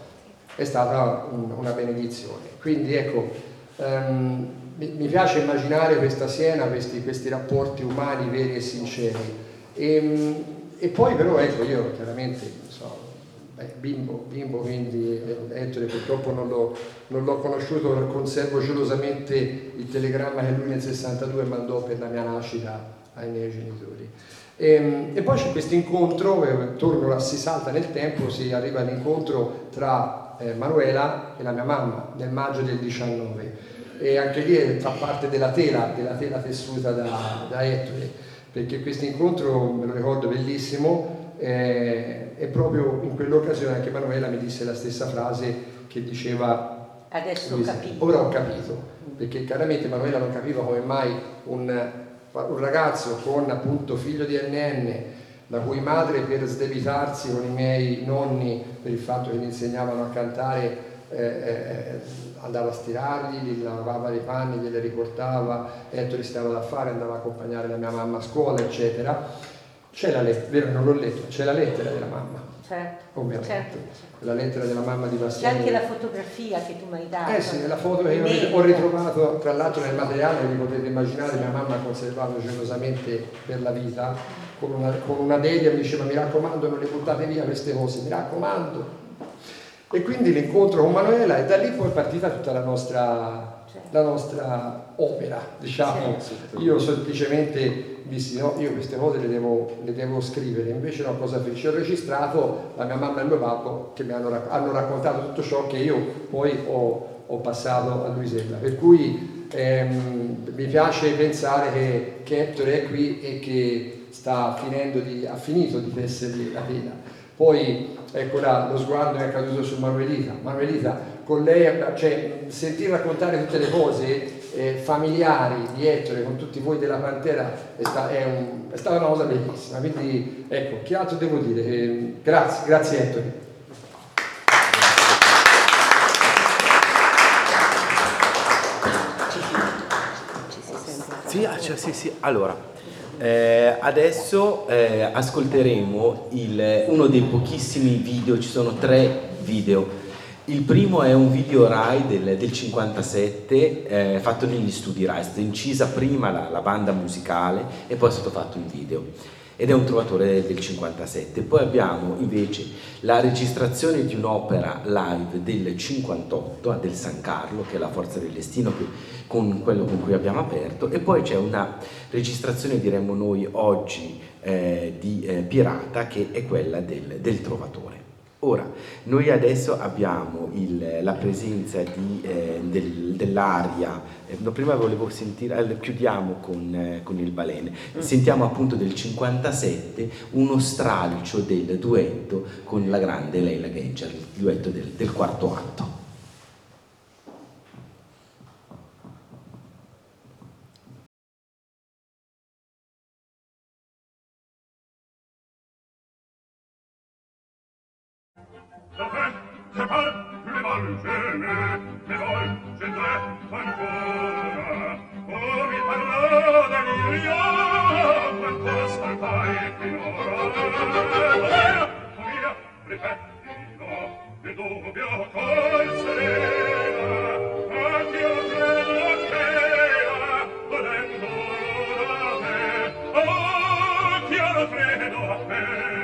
è stata un, una benedizione. Quindi ecco, um, mi, mi, piace immaginare questa Siena, questi, questi rapporti umani veri e sinceri. E, ehm, e poi però ecco, io chiaramente so, beh, bimbo, bimbo, quindi eh, Ettore purtroppo non l'ho, non l'ho conosciuto, conservo gelosamente il telegramma che lui nel 62 mandò per la mia nascita ai miei genitori. E, ehm, e poi c'è questo incontro, eh, torno, si salta nel tempo, si arriva all'incontro tra eh, Manuela e la mia mamma nel maggio del 19 e anche lì fa parte della tela, della tela tessuta da, da Ettore, perché questo incontro me lo ricordo bellissimo eh, e proprio in quell'occasione anche Manuela mi disse la stessa frase che diceva adesso ho capito. Ora ho capito, perché chiaramente Manuela non capiva come mai un un ragazzo con appunto figlio di NN, la cui madre per sdebitarsi con i miei nonni per il fatto che gli insegnavano a cantare eh, eh, andava a stirarli, gli lavava i panni, glieli riportava, Ettore stava da fare, andava a accompagnare la mia mamma a scuola, eccetera. C'è la lettera, vero, non l'ho letto, c'è la lettera della mamma. Certo, ovviamente. Certo. La lettera della mamma di Bastiani. C'è anche la fotografia che tu mi hai dato. Eh sì, la foto che io ho ritrovato tra l'altro nel materiale, vi potete immaginare, mia mamma ha conservato gelosamente per la vita, con una, con una delia mi diceva mi raccomando non le buttate via queste cose, mi raccomando. E quindi l'incontro con Manuela e da lì poi è partita tutta la nostra, la nostra opera, diciamo. Io semplicemente dissi no, io queste cose le devo, le devo scrivere, invece no, cosa feci? Ho registrato la mia mamma e il mio papà che mi hanno, hanno raccontato tutto ciò che io poi ho, ho passato a Luisella, per cui ehm, mi piace pensare che, che Ettore è qui e che sta finendo di, ha finito di tessergli la pena. Poi ecco là, lo sguardo è caduto su Manuelita. Manuelita, con lei, cioè, sentir raccontare tutte le cose eh, familiari di Ettore con tutti voi della Pantera è, sta, è, un, è, stata una cosa bellissima. Quindi ecco, che altro devo dire? Eh, grazie, grazie Ettore. Sì, ah, cioè, sì, sì. Allora, eh, adesso eh, ascolteremo il, uno dei pochissimi video, ci sono tre video. Il primo è un video Rai del, del 57 eh, fatto negli studi Rai, è stata incisa prima la, la, banda musicale e poi è stato fatto un video ed è un trovatore del 57. Poi abbiamo invece la registrazione di un'opera live del 58 del San Carlo, che è la Forza del Destino, con quello con cui abbiamo aperto, e poi c'è una registrazione, diremmo noi oggi, eh, di eh, Pirata, che è quella del, del Trovatore. Ora, noi adesso abbiamo il, la presenza di, eh, del, dell'aria, eh, prima volevo sentire, eh, chiudiamo con, eh, con, il balene, mm. sentiamo appunto del 57 uno stralcio del duetto con la grande Leila Gencer, il duetto del, del quarto atto. Andiamo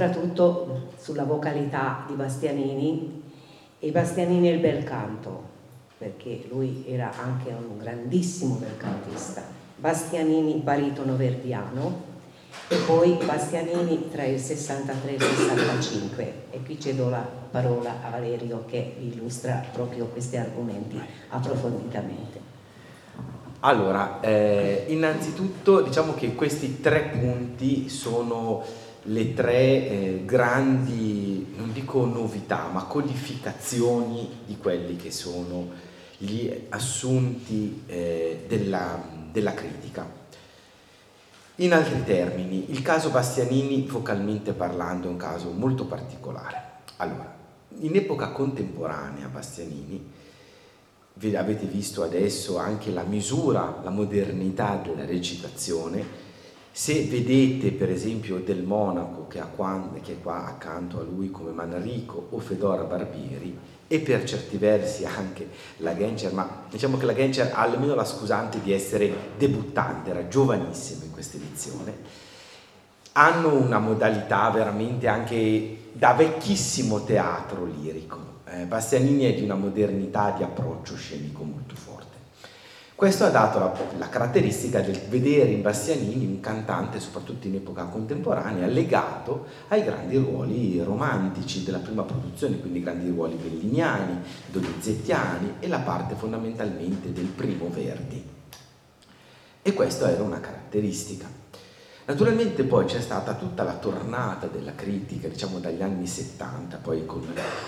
soprattutto sulla vocalità di Bastianini e Bastianini e il bel canto, perché lui era anche un grandissimo bel cantista. Bastianini baritono verdiano e poi Bastianini tra il 63 e il 65 e qui cedo la parola a Valerio che illustra proprio questi argomenti approfonditamente. Allora, eh, innanzitutto diciamo che questi tre punti sono le tre eh, grandi, non dico novità, ma codificazioni di quelli che sono gli assunti eh, della, della critica. In altri termini, il caso Bastianini, focalmente parlando, è un caso molto particolare. Allora, in epoca contemporanea Bastianini, avete visto adesso anche la misura, la modernità della recitazione. Se vedete per esempio Del Monaco che, è qua accanto a lui come Manrico o Fedora Barbieri e per certi versi anche la Gencer, ma diciamo che la Gencer ha almeno la scusante di essere debuttante, era giovanissima in questa edizione, hanno una modalità veramente anche da vecchissimo teatro lirico eh, Bastianini è di una modernità di approccio scenico molto forte. Questo ha dato la, la, caratteristica del vedere in Bastianini un cantante, soprattutto in epoca contemporanea, legato ai grandi ruoli romantici della prima produzione, quindi i grandi ruoli belliniani, donizettiani e la parte fondamentalmente del primo Verdi. E questa era una caratteristica. Naturalmente poi c'è stata tutta la tornata della critica, diciamo dagli anni 70, poi con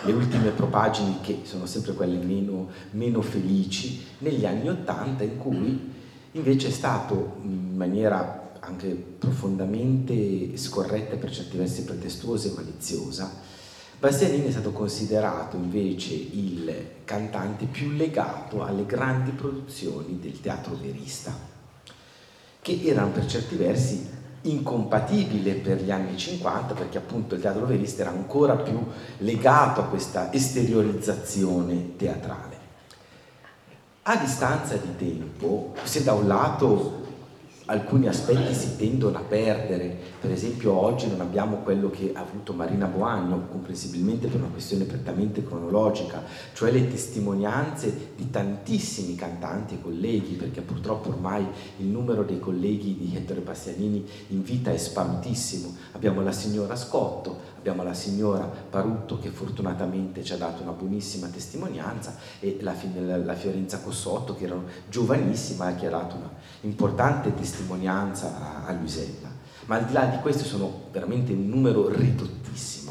le ultime propagini che sono sempre quelle meno, meno felici, negli anni 80 in cui invece è stato in maniera anche profondamente scorretta per certi versi pretestuosa e maliziosa, Bastianini è stato considerato invece il cantante più legato alle grandi produzioni del teatro verista che erano per certi versi incompatibili per gli anni 50 perché appunto il teatro verista era ancora più legato a questa esteriorizzazione teatrale. A distanza di tempo, se da un lato alcuni aspetti si tendono a perdere, per esempio oggi non abbiamo quello che ha avuto Marina Boagno, comprensibilmente per una questione prettamente cronologica, cioè le testimonianze di tantissimi cantanti e colleghi, perché purtroppo ormai il numero dei colleghi di Ettore Bastianini in vita è spantissimo. Abbiamo la signora Scotto, abbiamo la signora Parutto che fortunatamente ci ha dato una buonissima testimonianza e la, la Fiorenza Cossotto che era giovanissima e che ha dato una importante testimonianza a, a Luisella. Ma al di là di questo sono veramente un numero ridottissimo.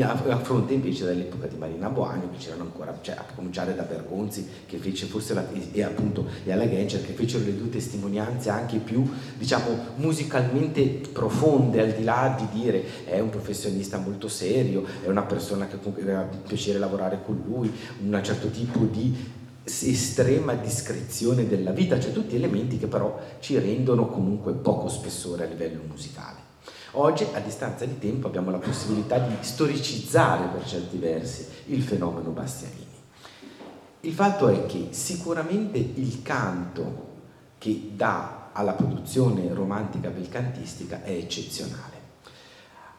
A fronte invece dell'epoca di Marina Boagno che c'erano ancora, cioè a cominciare da Bergonzi che fece forse la, e appunto e alla Gencer che fecero le due testimonianze anche più diciamo musicalmente profonde al di là di dire è un professionista molto serio, è una persona che comunque aveva piacere lavorare con lui, un certo tipo di estrema discrezione della vita, cioè tutti elementi che però ci rendono comunque poco spessore a livello musicale. Oggi, a distanza di tempo, abbiamo la possibilità di storicizzare per certi versi il fenomeno Bastianini. Il fatto è che sicuramente il canto che dà alla produzione romantica belcantistica è eccezionale.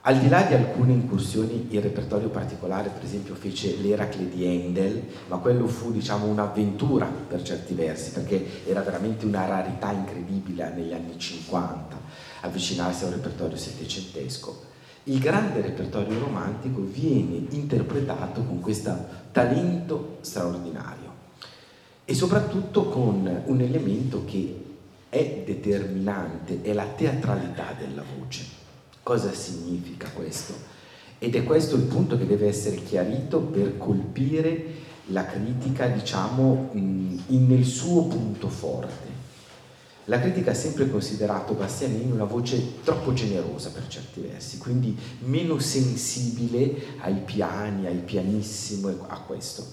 Al di là di alcune incursioni in repertorio particolare, per esempio fece l'Eracle di Handel, ma quello fu diciamo un'avventura per certi versi, perché era veramente una rarità incredibile negli anni 50 avvicinarsi a un repertorio settecentesco. Il grande repertorio romantico viene interpretato con questo talento straordinario e soprattutto con un elemento che è determinante, è la teatralità della voce. Cosa significa questo? Ed è questo il punto che deve essere chiarito per colpire la critica, diciamo, nel suo punto forte. La critica ha sempre considerato Bastianini una voce troppo generosa per certi versi, quindi meno sensibile ai piani, ai pianissimo a questo.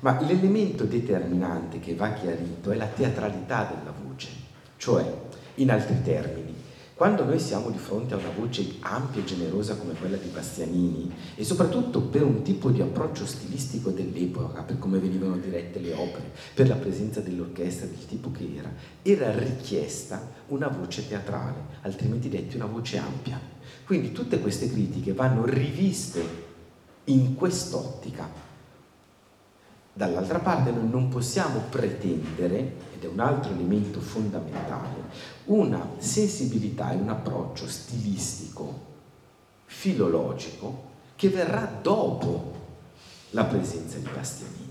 Ma l'elemento determinante che va chiarito è la teatralità della voce, cioè, in altri termini, quando noi siamo di fronte a una voce ampia e generosa come quella di Bastianini e soprattutto per un tipo di approccio stilistico dell'epoca, per come venivano dirette le opere, per la presenza dell'orchestra del tipo che era, era richiesta una voce teatrale, altrimenti detti una voce ampia. Quindi tutte queste critiche vanno riviste in quest'ottica. Dall'altra parte noi non possiamo pretendere ed è un altro elemento fondamentale, una sensibilità e un approccio stilistico, filologico, che verrà dopo la presenza di Bastianini.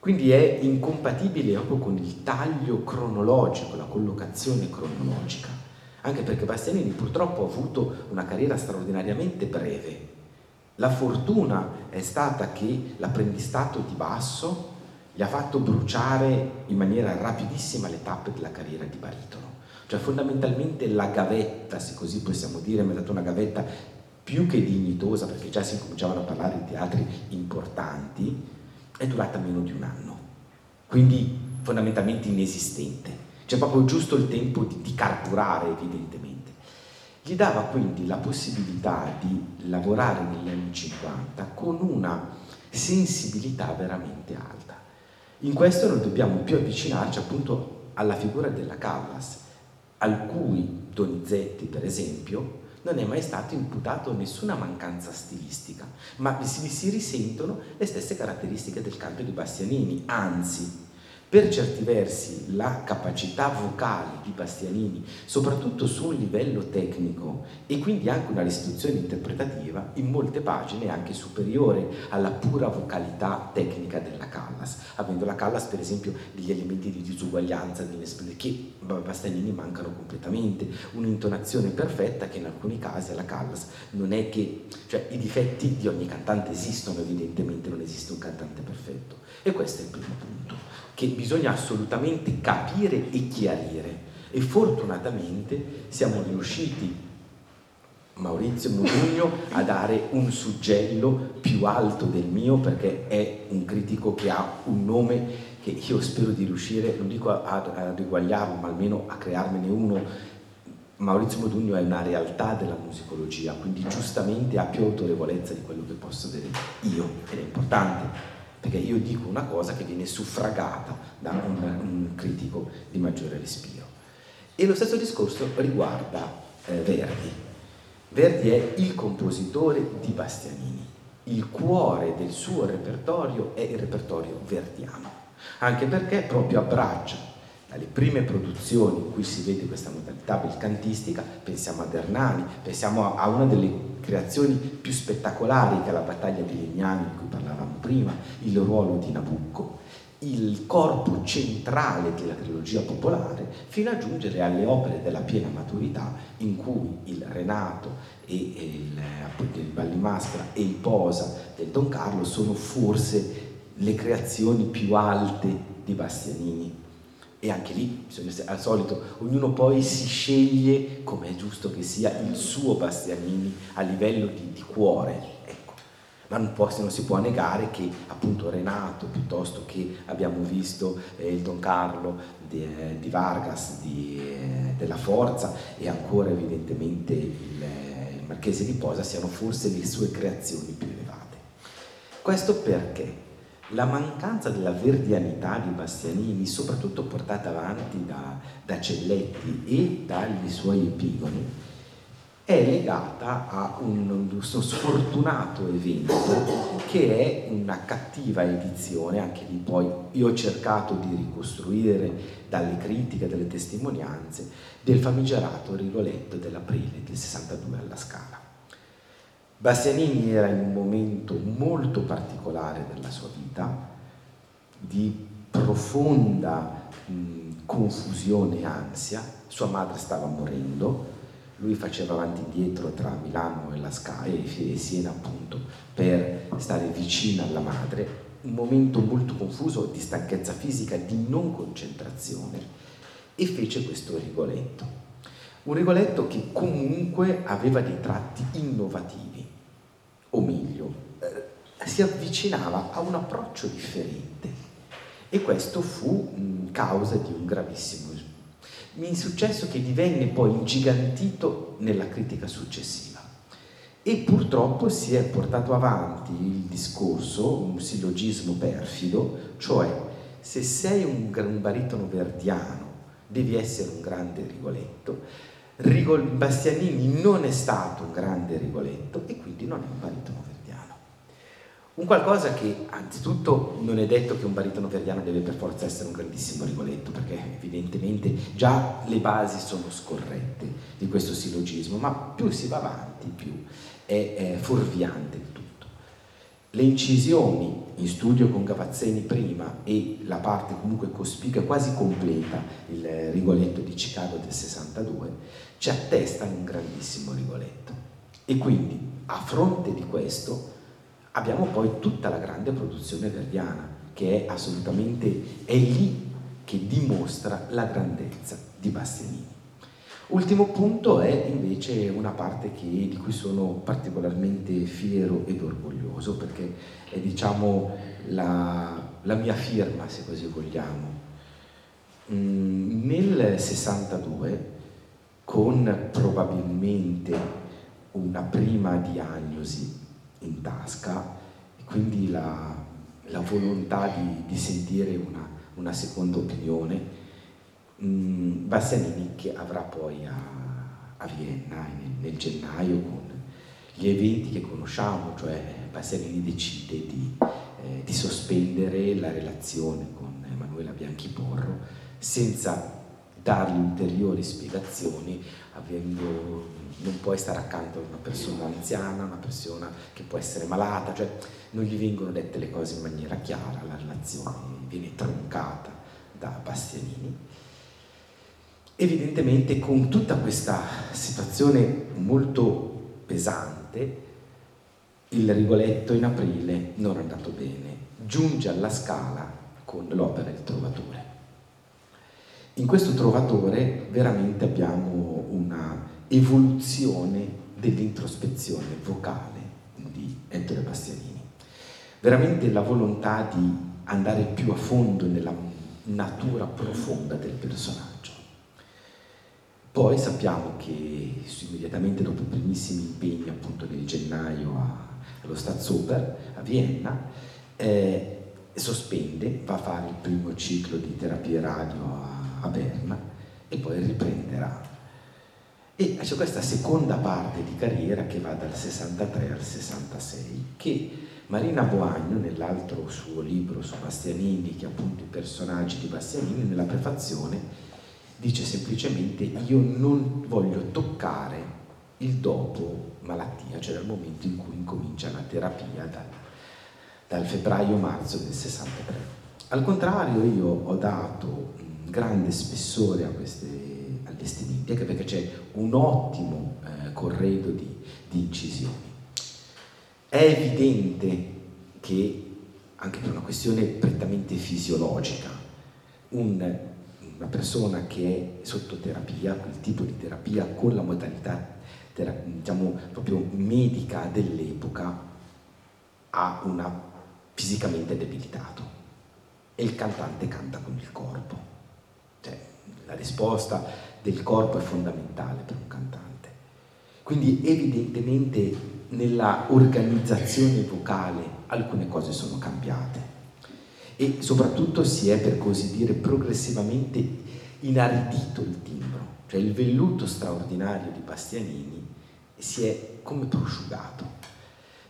Quindi è incompatibile proprio con il taglio cronologico, la collocazione cronologica, anche perché Bastianini purtroppo ha avuto una carriera straordinariamente breve. La fortuna è stata che l'apprendistato di basso gli ha fatto bruciare in maniera rapidissima le tappe della carriera di baritono. Cioè fondamentalmente la gavetta, se così possiamo dire, mi ha dato una gavetta più che dignitosa, perché già si cominciavano a parlare di teatri importanti, è durata meno di un anno. Quindi fondamentalmente inesistente. C'è proprio giusto il tempo di, di carburare, evidentemente. Gli dava quindi la possibilità di lavorare negli anni 50 con una sensibilità veramente alta. In questo noi dobbiamo più avvicinarci appunto alla figura della Callas, al cui Donizetti, per esempio, non è mai stato imputato nessuna mancanza stilistica, ma si, si risentono le stesse caratteristiche del canto di Bastianini, anzi per certi versi la capacità vocale di Bastianini, soprattutto su un livello tecnico e quindi anche una restituzione interpretativa, in molte pagine è anche superiore alla pura vocalità tecnica della Callas, avendo la Callas per esempio degli elementi di disuguaglianza che Bastianini mancano completamente, un'intonazione perfetta che in alcuni casi alla Callas non è che, cioè i difetti di ogni cantante esistono evidentemente, non esiste un cantante perfetto. E questo è il primo punto che bisogna assolutamente capire e chiarire e fortunatamente siamo riusciti Maurizio Modugno a dare un suggello più alto del mio perché è un critico che ha un nome che io spero di riuscire, non dico a, a riguagliarlo, ma almeno a crearmene uno. Maurizio Modugno è una realtà della musicologia, quindi giustamente ha più autorevolezza di quello che posso avere io, ed è importante, perché io dico una cosa che viene suffragata da un, un critico di maggiore respiro. E lo stesso discorso riguarda eh, Verdi. Verdi è il compositore di Bastianini. Il cuore del suo repertorio è il repertorio verdiano, anche perché proprio abbraccia dalle prime produzioni in cui si vede questa modalità belcantistica, pensiamo ad Hernani, pensiamo a una delle creazioni più spettacolari che è la battaglia di Legnani di cui parlavamo prima, il ruolo di Nabucco, il corpo centrale della trilogia popolare fino a giungere alle opere della piena maturità in cui il Renato e il, appunto, il Ballimaschera e il Posa del Don Carlo sono forse le creazioni più alte di Bastianini. E anche lì, al solito, ognuno poi si sceglie, come è giusto che sia, il suo Bastianini a livello di, di cuore ma non, può, non, si può negare che appunto Renato, piuttosto che abbiamo visto eh, il Don Carlo di, eh, di Vargas, di, eh, della Forza e ancora evidentemente il, eh, il Marchese di Posa siano forse le sue creazioni più elevate. Questo perché la mancanza della verdianità di Bastianini, soprattutto portata avanti da, da Celletti e dagli suoi epigoni, è legata a un, un sfortunato evento che è una cattiva edizione, anche lì poi io ho cercato di ricostruire dalle critiche, dalle testimonianze, del famigerato Rigoletto dell'aprile del 62 alla Scala. Bastianini era in un momento molto particolare della sua vita, di profonda mh, confusione e ansia, sua madre stava morendo, lui faceva avanti e indietro tra Milano e, Sca- e Siena appunto per stare vicino alla madre, un momento molto confuso di stanchezza fisica, di non concentrazione. E fece questo Rigoletto. Un Rigoletto che comunque aveva dei tratti innovativi, o meglio, eh, si avvicinava a un approccio differente e questo fu mh, causa di un gravissimo mi è successo che divenne poi ingigantito nella critica successiva. E purtroppo si è portato avanti il discorso, un sillogismo perfido, cioè se sei un, un baritono verdiano devi essere un grande Rigoletto. Rigol, Bastianini non è stato un grande Rigoletto e quindi non è un baritono verdiano. Un qualcosa che anzitutto non è detto che un baritono verdiano deve per forza essere un grandissimo Rigoletto, perché evidentemente già le basi sono scorrette di questo sillogismo, ma più si va avanti, più è, è fuorviante. Le incisioni in studio con Gavazzeni prima e la parte comunque cospicua, quasi completa, il Rigoletto di Chicago del 62, ci attestano un grandissimo Rigoletto. E quindi, a fronte di questo, abbiamo poi tutta la grande produzione verdiana, che è assolutamente, è lì che dimostra la grandezza di Bastianini. Ultimo punto è invece una parte che, di cui sono particolarmente fiero ed orgoglioso, perché è diciamo la, la mia firma, se così vogliamo. Mm, nel 62, con probabilmente una prima diagnosi in tasca e quindi la, la volontà di, di sentire una, una, seconda opinione. Mm, Bastianini che avrà poi a, a Vienna nel, nel, gennaio con gli eventi che conosciamo, cioè Bastianini decide di, eh, di sospendere la relazione con Emanuela Bianchi Porro senza dargli ulteriori spiegazioni, avendo non puoi stare accanto a una persona anziana, una persona che può essere malata, cioè non gli vengono dette le cose in maniera chiara, la relazione viene troncata da Bastianini. Evidentemente con tutta questa situazione molto pesante, il Rigoletto in aprile non è andato bene, giunge alla scala con l'opera Il Trovatore. In questo Trovatore veramente abbiamo una evoluzione dell'introspezione vocale di Ettore Bastianini. Veramente la volontà di andare più a fondo nella natura profonda del personaggio. Poi sappiamo che immediatamente dopo i primissimi impegni appunto nel gennaio a, allo Staatsoper a Vienna, eh, sospende, va a fare il primo ciclo di terapie radio a, a Berna e poi riprenderà. E c'è questa seconda parte di carriera che va dal 63 al 66, che Marina Boagno, nell'altro suo libro su Bastianini, che appunto i personaggi di Bastianini, nella prefazione dice semplicemente io non voglio toccare il dopo malattia, cioè dal momento in cui incomincia la terapia dal, dal febbraio-marzo del 63. Al contrario io ho dato un grande spessore a queste allestimenti, anche perché c'è un ottimo eh, corredo di, di incisioni. È evidente che, anche per una questione prettamente fisiologica, un, una persona che è sotto terapia, quel tipo di terapia con la modalità diciamo, proprio medica dell'epoca, ha una fisicamente debilitato e il cantante canta con il corpo. Cioè, la risposta del corpo è fondamentale per un cantante. Quindi evidentemente nella organizzazione vocale alcune cose sono cambiate e soprattutto si è per così dire progressivamente inaridito il timbro, cioè il velluto straordinario di Bastianini si è come prosciugato,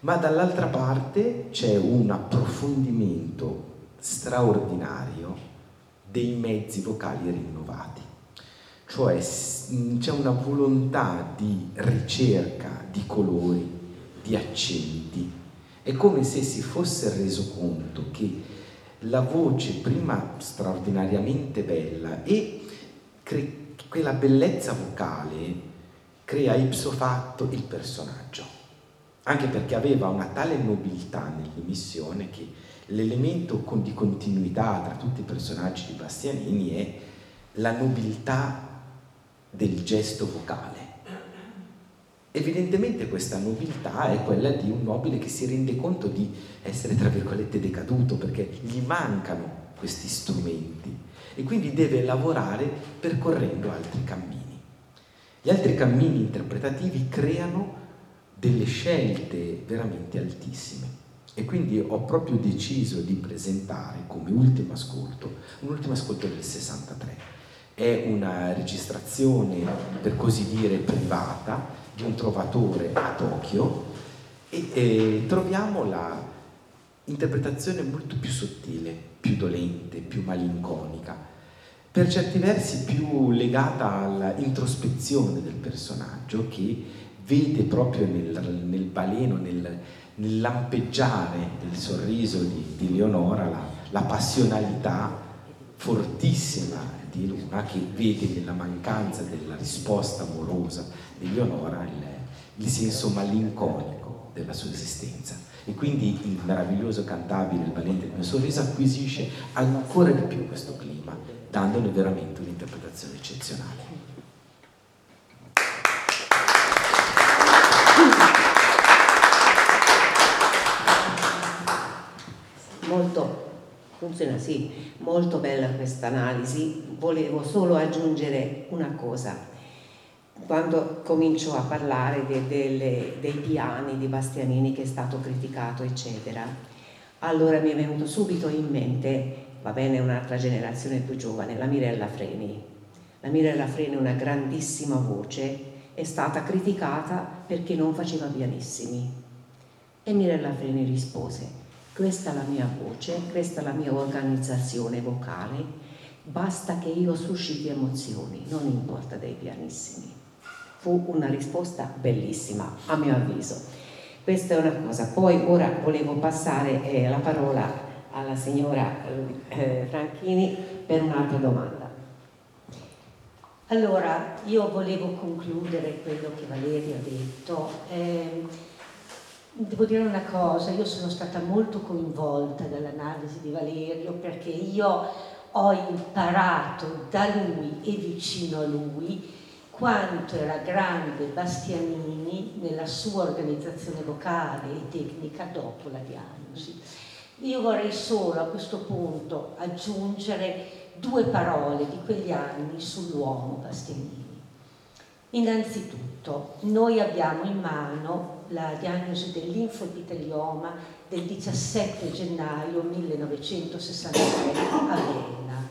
ma dall'altra parte c'è un approfondimento straordinario dei mezzi vocali rinnovati, cioè c'è una volontà di ricerca di colori, di accenti. È come se si fosse reso conto che la voce, prima straordinariamente bella, e cre- quella bellezza vocale crea ipso fatto il personaggio, anche perché aveva una tale nobiltà nell'emissione che l'elemento di continuità tra tutti i personaggi di Bastianini è la nobiltà del gesto vocale Evidentemente questa nobiltà è quella di un nobile che si rende conto di essere, tra virgolette, decaduto perché gli mancano questi strumenti e quindi deve lavorare percorrendo altri cammini. Gli altri cammini interpretativi creano delle scelte veramente altissime e quindi ho proprio deciso di presentare come ultimo ascolto un ultimo ascolto del 63. È una registrazione, per così dire, privata di un trovatore a Tokyo e, e troviamo la interpretazione molto più sottile, più dolente, più malinconica, per certi versi più legata all'introspezione del personaggio che vede proprio nel, nel baleno, nel, nel, lampeggiare del sorriso di, di Leonora la, la passionalità fortissima di Luna che vede nella mancanza della risposta amorosa di Leonora il, il senso malinconico della sua esistenza e quindi il meraviglioso cantabile, il valente del mio sorriso acquisisce ancora di più questo clima, dandone veramente un'interpretazione eccezionale. Molto funziona sì, molto bella questa analisi. Volevo solo aggiungere una cosa. Quando comincio a parlare de, de, dei piani di Bastianini che è stato criticato, eccetera, allora mi è venuto subito in mente, va bene, un'altra generazione più giovane, la Mirella Freni. La Mirella Freni, una grandissima voce, è stata criticata perché non faceva pianissimi. E Mirella Freni rispose, questa è la mia voce, questa è la mia organizzazione vocale, basta che io susciti emozioni, non importa dei pianissimi. Fu una risposta bellissima, a mio avviso. Questa è una cosa. Poi ora volevo passare eh, la parola alla signora eh, Franchini per un'altra domanda. Allora, io volevo concludere quello che Valeria ha detto. Eh, Devo dire una cosa, io sono stata molto coinvolta dall'analisi di Valerio perché io ho imparato da lui e vicino a lui quanto era grande Bastianini nella sua organizzazione vocale e tecnica dopo la diagnosi. Io vorrei solo a questo punto aggiungere due parole di quegli anni sull'uomo Bastianini. Innanzitutto, noi abbiamo in mano la diagnosi dell'infoepitelioma del 17 gennaio 1963 a Vienna.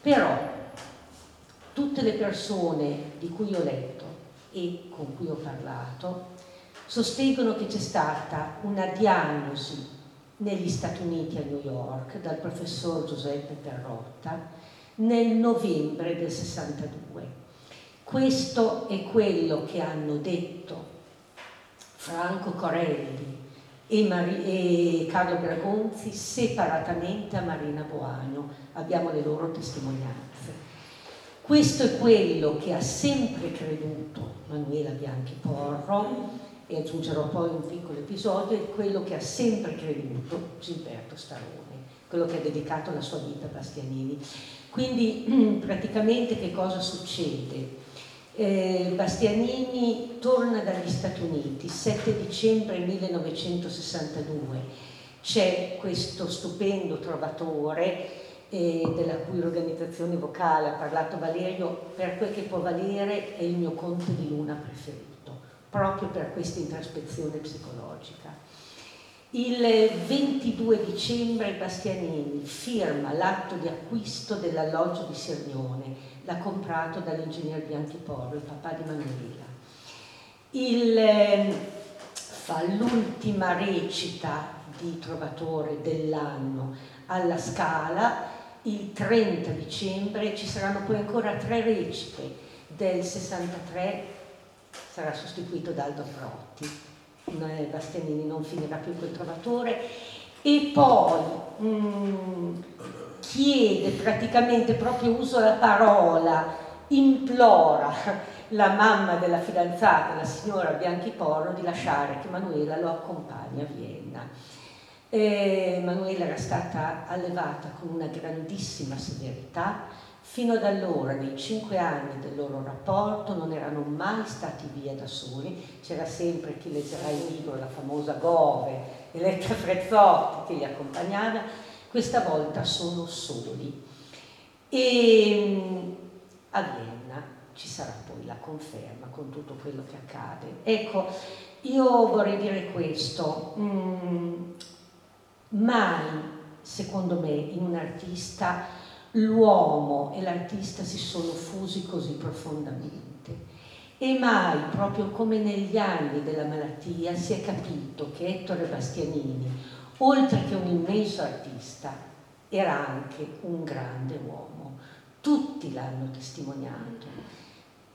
Però tutte le persone di cui ho letto e con cui ho parlato sostengono che c'è stata una diagnosi negli Stati Uniti a New York dal professor Giuseppe Perrotta nel novembre del 62. Questo è quello che hanno detto Franco Corelli e, Mari- e Carlo Bragonzi separatamente a Marina Boano. Abbiamo le loro testimonianze. Questo è quello che ha sempre creduto Manuela Bianchi Porro e aggiungerò poi un piccolo episodio, è quello che ha sempre creduto Gilberto Starone, quello che ha dedicato la sua vita a Bastianini. Quindi praticamente che cosa succede? Eh, Bastianini torna dagli Stati Uniti 7 dicembre 1962, c'è questo stupendo trovatore eh, della cui organizzazione vocale ha parlato Valerio, per quel che può valere è il mio conte di luna preferito, proprio per questa introspezione psicologica. Il 22 dicembre Bastianini firma l'atto di acquisto dell'alloggio di Sirmione, l'ha comprato dall'ingegner Bianchi Porro, il papà di Manuela. Il, eh, fa l'ultima recita di Trovatore dell'anno alla Scala il 30 dicembre ci saranno poi ancora tre recite. Del 63 sarà sostituito da Aldo Frotti. Bastianini non finirà più quel trovatore. E poi mh, mm, chiede praticamente proprio uso la parola implora la mamma della fidanzata la signora Bianchi Porro di lasciare che Manuela lo accompagni a Vienna Emanuela era stata allevata con una grandissima severità, fino ad allora, nei cinque anni del loro rapporto, non erano mai stati via da soli, c'era sempre chi leggerà il libro, la famosa Gove, Eletta Frezzotti che li accompagnava, questa volta sono soli. E mm, a Vienna ci sarà poi la conferma con tutto quello che accade. Ecco, io vorrei dire questo. Mm, mai, secondo me, in un artista l'uomo e l'artista si sono fusi così profondamente. E mai, proprio come negli anni della malattia, si è capito che Ettore Bastianini, oltre che un immenso artista, era anche un grande uomo. Tutti l'hanno testimoniato.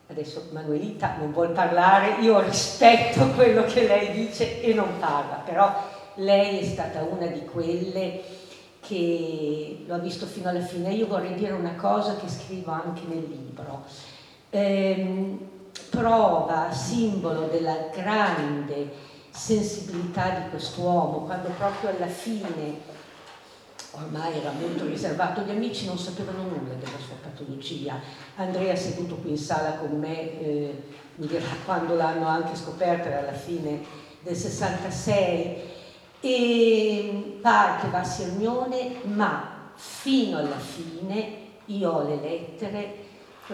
Adesso Manuelita non vuol parlare, io rispetto quello che lei dice e non parla, però lei è stata una di quelle che lo ha visto fino alla fine. Io vorrei dire una cosa che scrivo anche nel libro. Eh, prova, simbolo della grande sensibilità di quest'uomo, quando proprio alla fine, ormai era molto riservato, gli amici non sapevano nulla della sua patologia. Andrea seduto qui in sala con me eh, mi dirà quando l'hanno anche scoperta, era alla fine del 66 e parte va a Sirmione, ma fino alla fine io ho le lettere,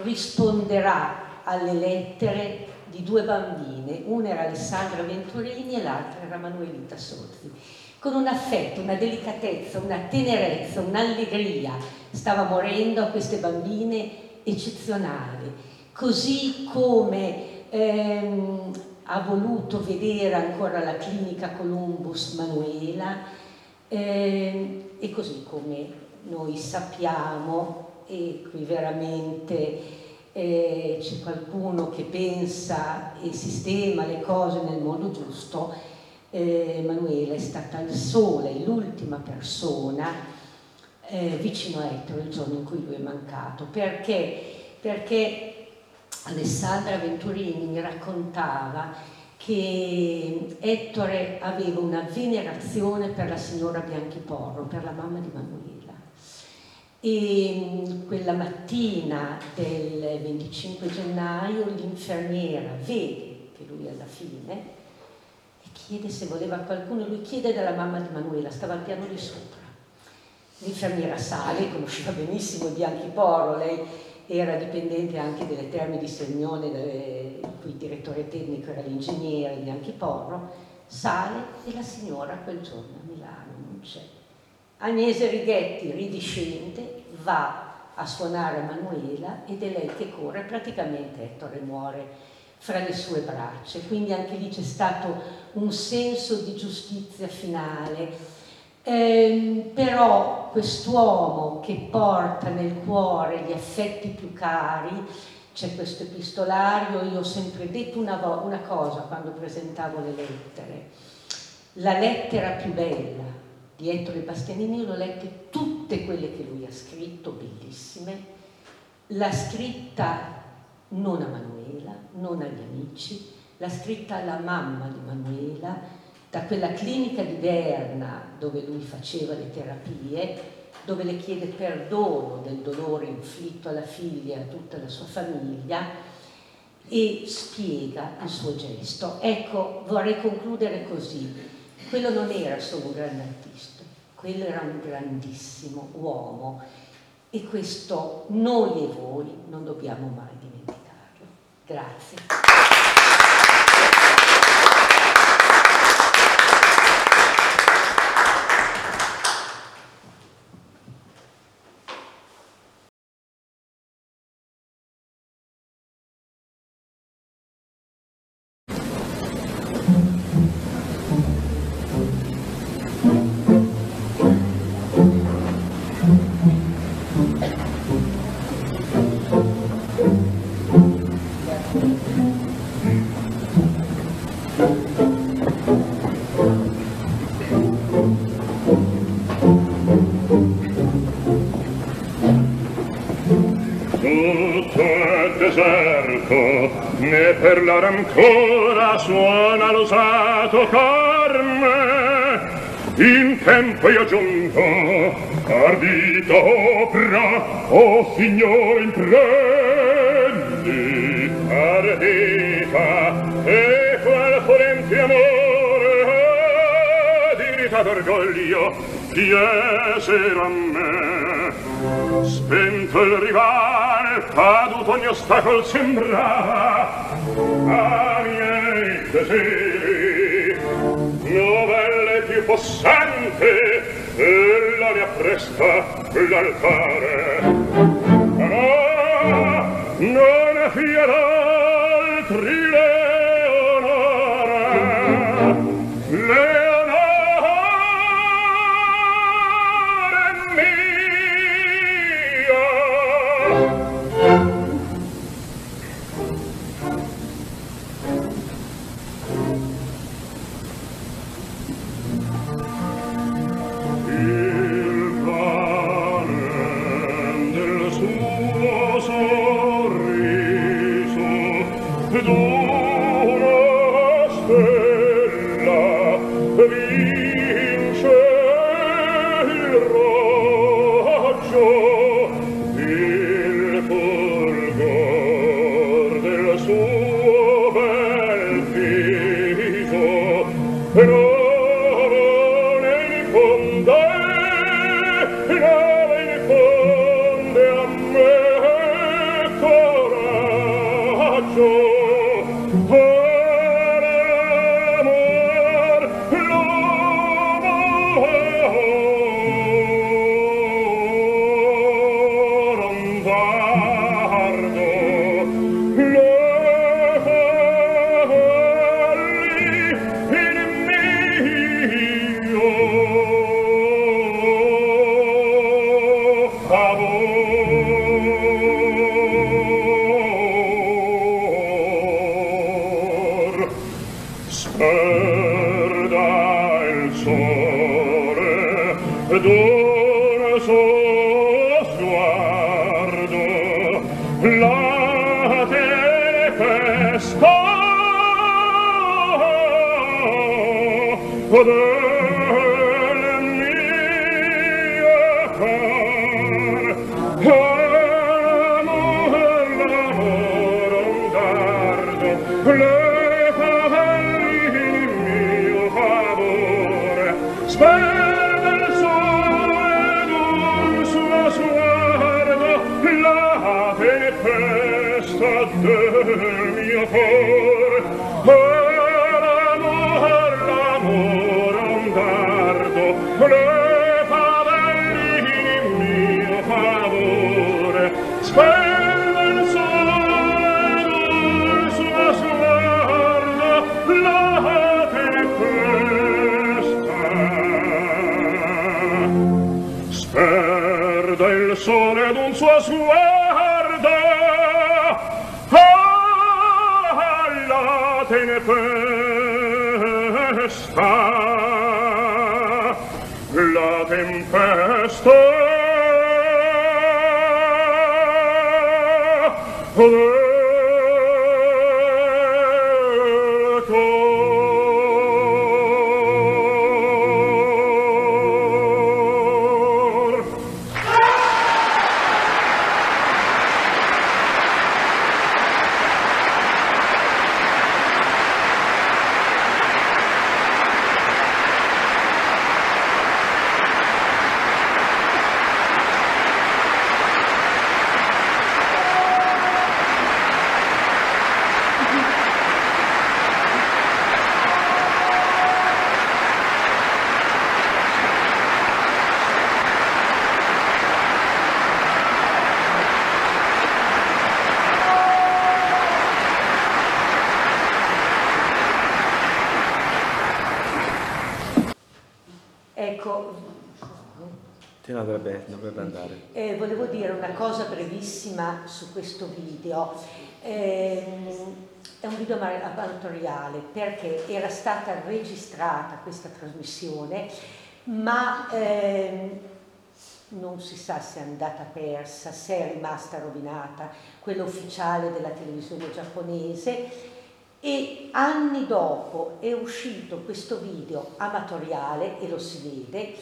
risponderà alle lettere di due bambine, una era Alessandra Venturini e l'altra era Manuelita Sozzi, con un affetto, una delicatezza, una tenerezza, un'allegria, stava morendo a queste bambine eccezionali, così come ehm, ha voluto vedere ancora la clinica Columbus Manuela eh, e così come noi sappiamo e qui veramente eh, c'è qualcuno che pensa e sistema le cose nel modo giusto, eh, Manuela è stata il sole, l'ultima persona eh, vicino a Ettore il giorno in cui lui è mancato. Perché? Perché Alessandra Venturini mi raccontava che Ettore aveva una venerazione per la signora Bianchi Porro, per la mamma di Manuela. E mm, quel quella mattina del 25 gennaio l'infermiera vede che lui è alla fine e chiede se voleva qualcuno, lui chiede dalla mamma di Manuela, stava al piano di sopra. L'infermiera sale, conosceva benissimo Bianchi Porro, lei era dipendente anche delle terme di Sermione, il cui direttore tecnico era l'ingegnere Bianchi Porro, sale e la signora quel giorno a Milano non c'è. Agnese Righetti, ridiscende, va a suonare Manuela ed è lei che corre, praticamente Ettore muore fra le sue braccia, quindi anche lì c'è stato un senso di giustizia finale. Eh, però quest'uomo che porta nel cuore gli affetti più cari, c'è questo epistolario, io ho sempre detto una, una cosa quando presentavo le lettere, la lettera più bella di Ettore Bastianini, io l'ho lette tutte quelle che lui ha scritto, bellissime, l'ha scritta non a Manuela, non agli amici, l'ha scritta alla mamma di Manuela, da quella clinica di Berna dove lui faceva le terapie, dove le chiede perdono del dolore inflitto alla figlia e a tutta la sua famiglia e spiega il suo gesto. Ecco, vorrei concludere così. Quello non era solo un grande artista, quello era un grandissimo uomo e questo noi e voi non dobbiamo mai dimenticarlo. Grazie. amico, né per la suona l'usato carme. In tempo io giunto, ardita opera, o oh signor imprendi, ardita, e qual forente amore, eh, adirita d'orgoglio, chiesero a me. Spento il rivale, caduto ogni ostacol sembrava, a ah, miei desiri, novelle più possente, ella mi appresta l'altare. Ma non è fiera altri le onore, le sperda il sole d'un sulla la tempesta del mio cor l'amor, l'amor, un dardo, l'amor, Hello? Perché era stata registrata questa trasmissione, ma eh, non si sa se è andata persa, se è rimasta rovinata, quella ufficiale della televisione giapponese. E anni dopo è uscito questo video amatoriale, e lo si vede,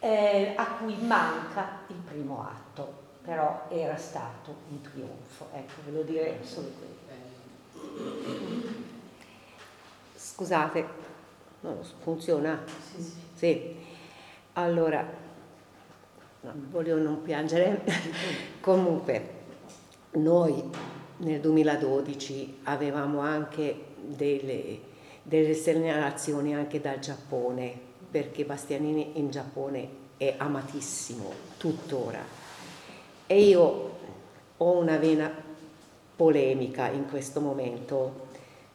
eh, a cui manca il primo atto però era stato un trionfo, ecco, volevo dire solo quello. Scusate, no, funziona? Sì, sì. sì. Allora, no, voglio non piangere, comunque noi nel 2012 avevamo anche delle, delle segnalazioni anche dal Giappone, perché Bastianini in Giappone è amatissimo tuttora e io ho una vena polemica in questo momento,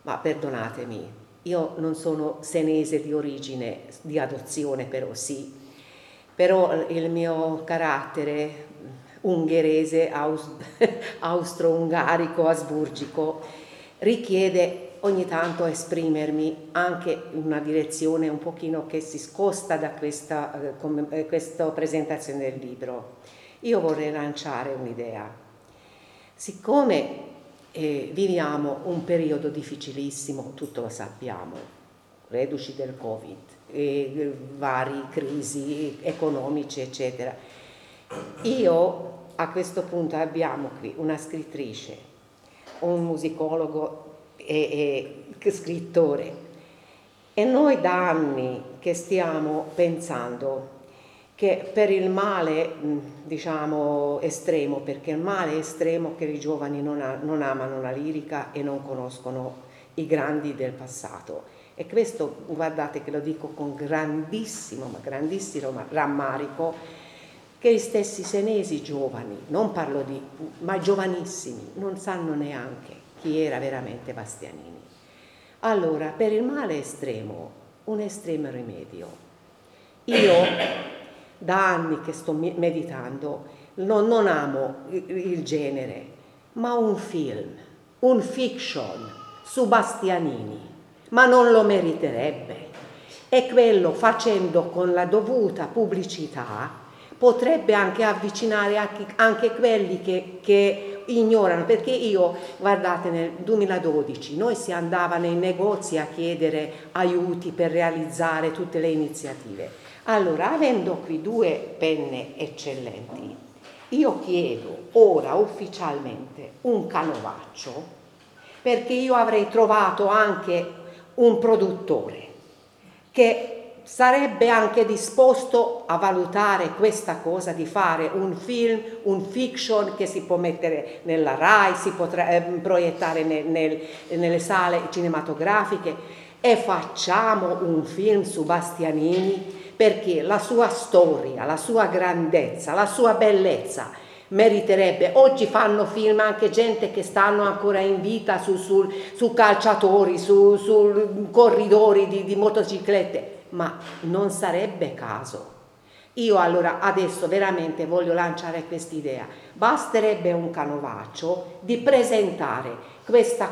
ma perdonatemi, io non sono senese di origine, di adozione però sì, però il mio carattere ungherese, austro-ungarico, asburgico, richiede ogni tanto esprimermi anche in una direzione un pochino che si scosta da questa, eh, questa presentazione del libro. Io vorrei lanciare un'idea. Siccome eh, viviamo un periodo difficilissimo, tutto lo sappiamo, reduci del Covid, eh, varie crisi economiche, eccetera, io a questo punto abbiamo qui una scrittrice, un musicologo e, e scrittore. E noi da anni che stiamo pensando che per il male, diciamo, estremo, perché il male estremo che i giovani non, ha, non amano la lirica e non conoscono i grandi del passato. E questo, guardate che lo dico con grandissimo, ma grandissimo rammarico, che gli stessi senesi giovani, non parlo di, ma giovanissimi, non sanno neanche chi era veramente Bastianini. Allora, per il male estremo, un estremo rimedio. Io da anni che sto meditando, non, non amo il genere, ma un film, un fiction su Bastianini, ma non lo meriterebbe. E quello facendo con la dovuta pubblicità potrebbe anche avvicinare anche, anche quelli che, che, ignorano, perché io, guardate, nel 2012 noi si andava nei negozi a chiedere aiuti per realizzare tutte le iniziative allora, avendo qui due penne eccellenti, io chiedo ora ufficialmente un canovaccio perché io avrei trovato anche un produttore che sarebbe anche disposto a valutare questa cosa di fare un film, un fiction che si può mettere nella RAI, si potrà eh, proiettare nel, nel, nelle sale cinematografiche. E facciamo un film su Bastianini perché la sua storia, la sua grandezza, la sua bellezza meriterebbe. Oggi fanno film anche gente che stanno ancora in vita su, su, su calciatori, su, su corridori di, di motociclette ma non sarebbe caso. Io allora adesso veramente voglio lanciare quest'idea. Basterebbe un canovaccio di presentare questa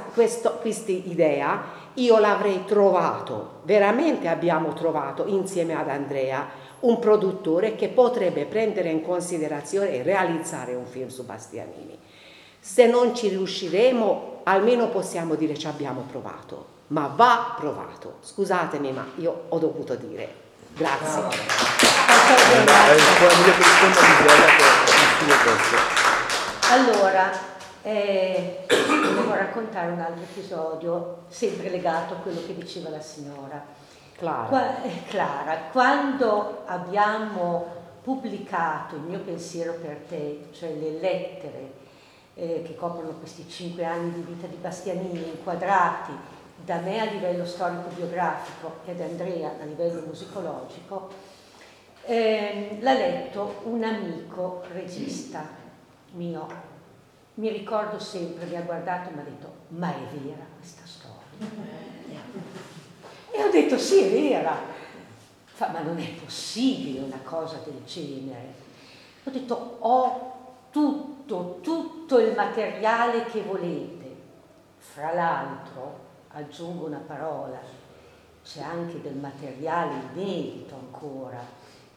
idea, io l'avrei trovato, veramente abbiamo trovato insieme ad Andrea un produttore che potrebbe prendere in considerazione e realizzare un film su Bastianini. Se non ci riusciremo, almeno possiamo dire ci abbiamo provato ma va provato. Scusatemi, ma io ho dovuto dire. Grazie. Allora, eh, devo raccontare un altro episodio, sempre legato a quello che diceva la signora. Clara. Qua, eh, Clara, quando abbiamo pubblicato il mio pensiero per te, cioè le lettere eh, che coprono questi cinque anni di vita di Bastianini inquadrati da me a livello storico-biografico e da Andrea a livello musicologico, eh, l'ha letto un amico regista mio. Mi ricordo sempre, mi ha guardato e mi ha detto, ma è vera questa storia? E ho detto, sì, è vera. Fa, ma non è possibile una cosa del genere. Ho detto, ho tutto, tutto il materiale che volete. Fra l'altro, aggiungo una parola, c'è anche del materiale inedito ancora,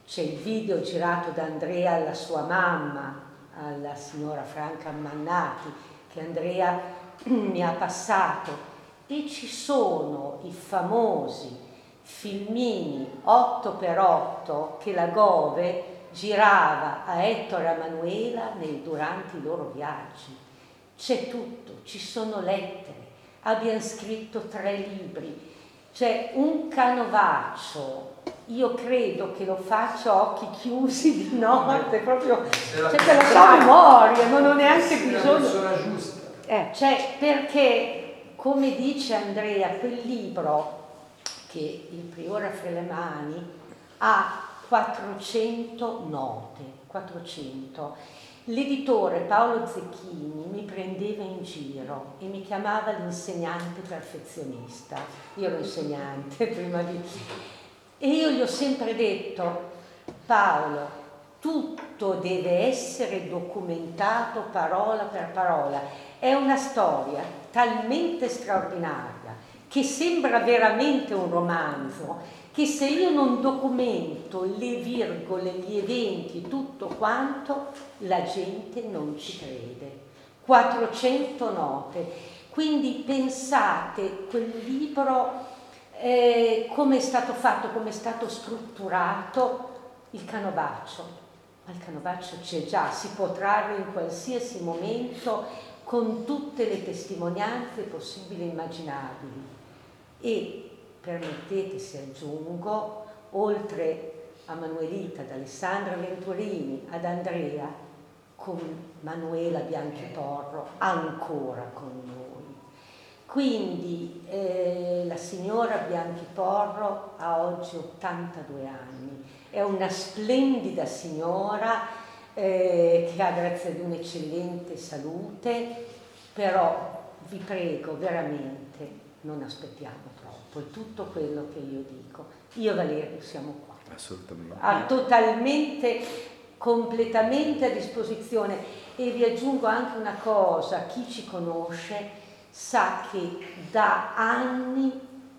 c'è il video girato da Andrea alla sua mamma, alla signora Franca Mannati, che Andrea mi ha passato, e ci sono i famosi filmini 8x8 che la Gove girava a Ettore e a Manuela durante i loro viaggi. C'è tutto, ci sono lettere, abbiamo scritto tre libri. C'è un canovaccio, io credo che lo faccio a occhi chiusi di notte, proprio, cioè te lo so a memoria, non ho neanche bisogno. Eh, cioè, perché, come dice Andrea, quel libro che il priore Frelemani ha 400 note, 400, L'editore Paolo Zecchini mi prendeva in giro e mi chiamava l'insegnante perfezionista. Io ero insegnante prima di... E io gli ho sempre detto, Paolo, tutto deve essere documentato parola per parola. È una storia talmente straordinaria che sembra veramente un romanzo che se io non documento le virgole, gli eventi, tutto quanto, la gente non ci crede. 400 note. Quindi pensate quel libro eh, come è stato fatto, come è stato strutturato il canovaccio. Ma il canovaccio c'è già, si può trarre in qualsiasi momento con tutte le testimonianze possibili e immaginabili. E permettete se aggiungo, oltre a Manuelita, ad Alessandra Venturini, ad Andrea, con Manuela Bianchiporro ancora con noi. Quindi eh, la signora Bianchiporro ha oggi 82 anni, è una splendida signora eh, che ha grazie ad un'eccellente salute, però vi prego veramente non aspettiamo poi tutto quello che io dico. Io e Valerio siamo qua. Assolutamente. Ha totalmente, completamente a disposizione. E vi aggiungo anche una cosa, chi ci conosce sa che da anni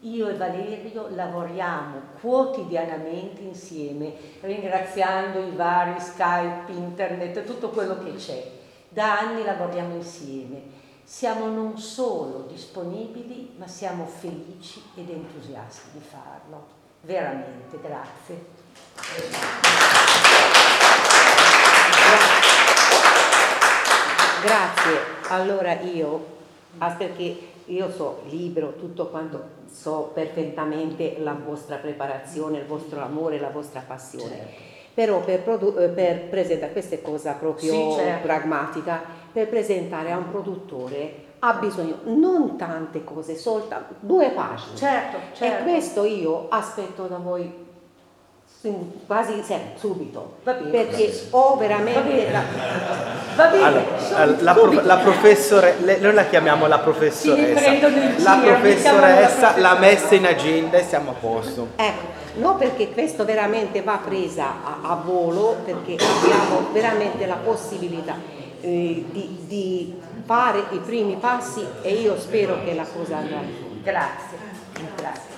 io e Valerio lavoriamo quotidianamente insieme, ringraziando i vari Skype, internet, tutto quello che c'è. Da anni lavoriamo insieme siamo non solo disponibili, ma siamo felici ed entusiasti di farlo. Veramente, grazie. Grazie. Allora io, perché io so libro, tutto quanto, so perfettamente la vostra preparazione, il vostro amore, la vostra passione. Certo. Però per, produ- eh, per, presentare, questa è cosa proprio sì, certo. pragmatica, per presentare a un produttore ha bisogno non tante cose, soltanto due pagine. Certo, certo. E questo io aspetto da voi quasi subito. Perché ho veramente la, va bene, allora, la, prof, la professoressa noi la chiamiamo la professoressa. La professoressa l'ha messa in agenda e siamo a posto. Ecco no perché questo veramente va presa a, a volo perché abbiamo veramente la possibilità eh, di, di fare i primi passi e io spero che la cosa andrà. Grazie grazie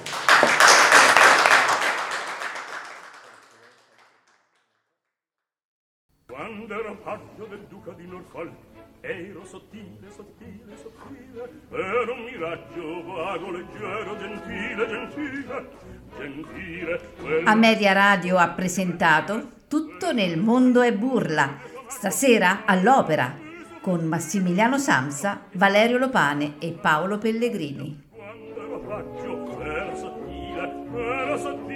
paggio del duca di Norfolk. Ero sottile, sottile, sottile ero un miraggio vago, leggero, gentile, gentile gentile quel... a Media Radio ha presentato Tutto nel mondo è burla stasera all'opera con Massimiliano Samsa, Valerio Lopane e Paolo Pellegrini. Quando ero paggio, ero sottile, ero sottile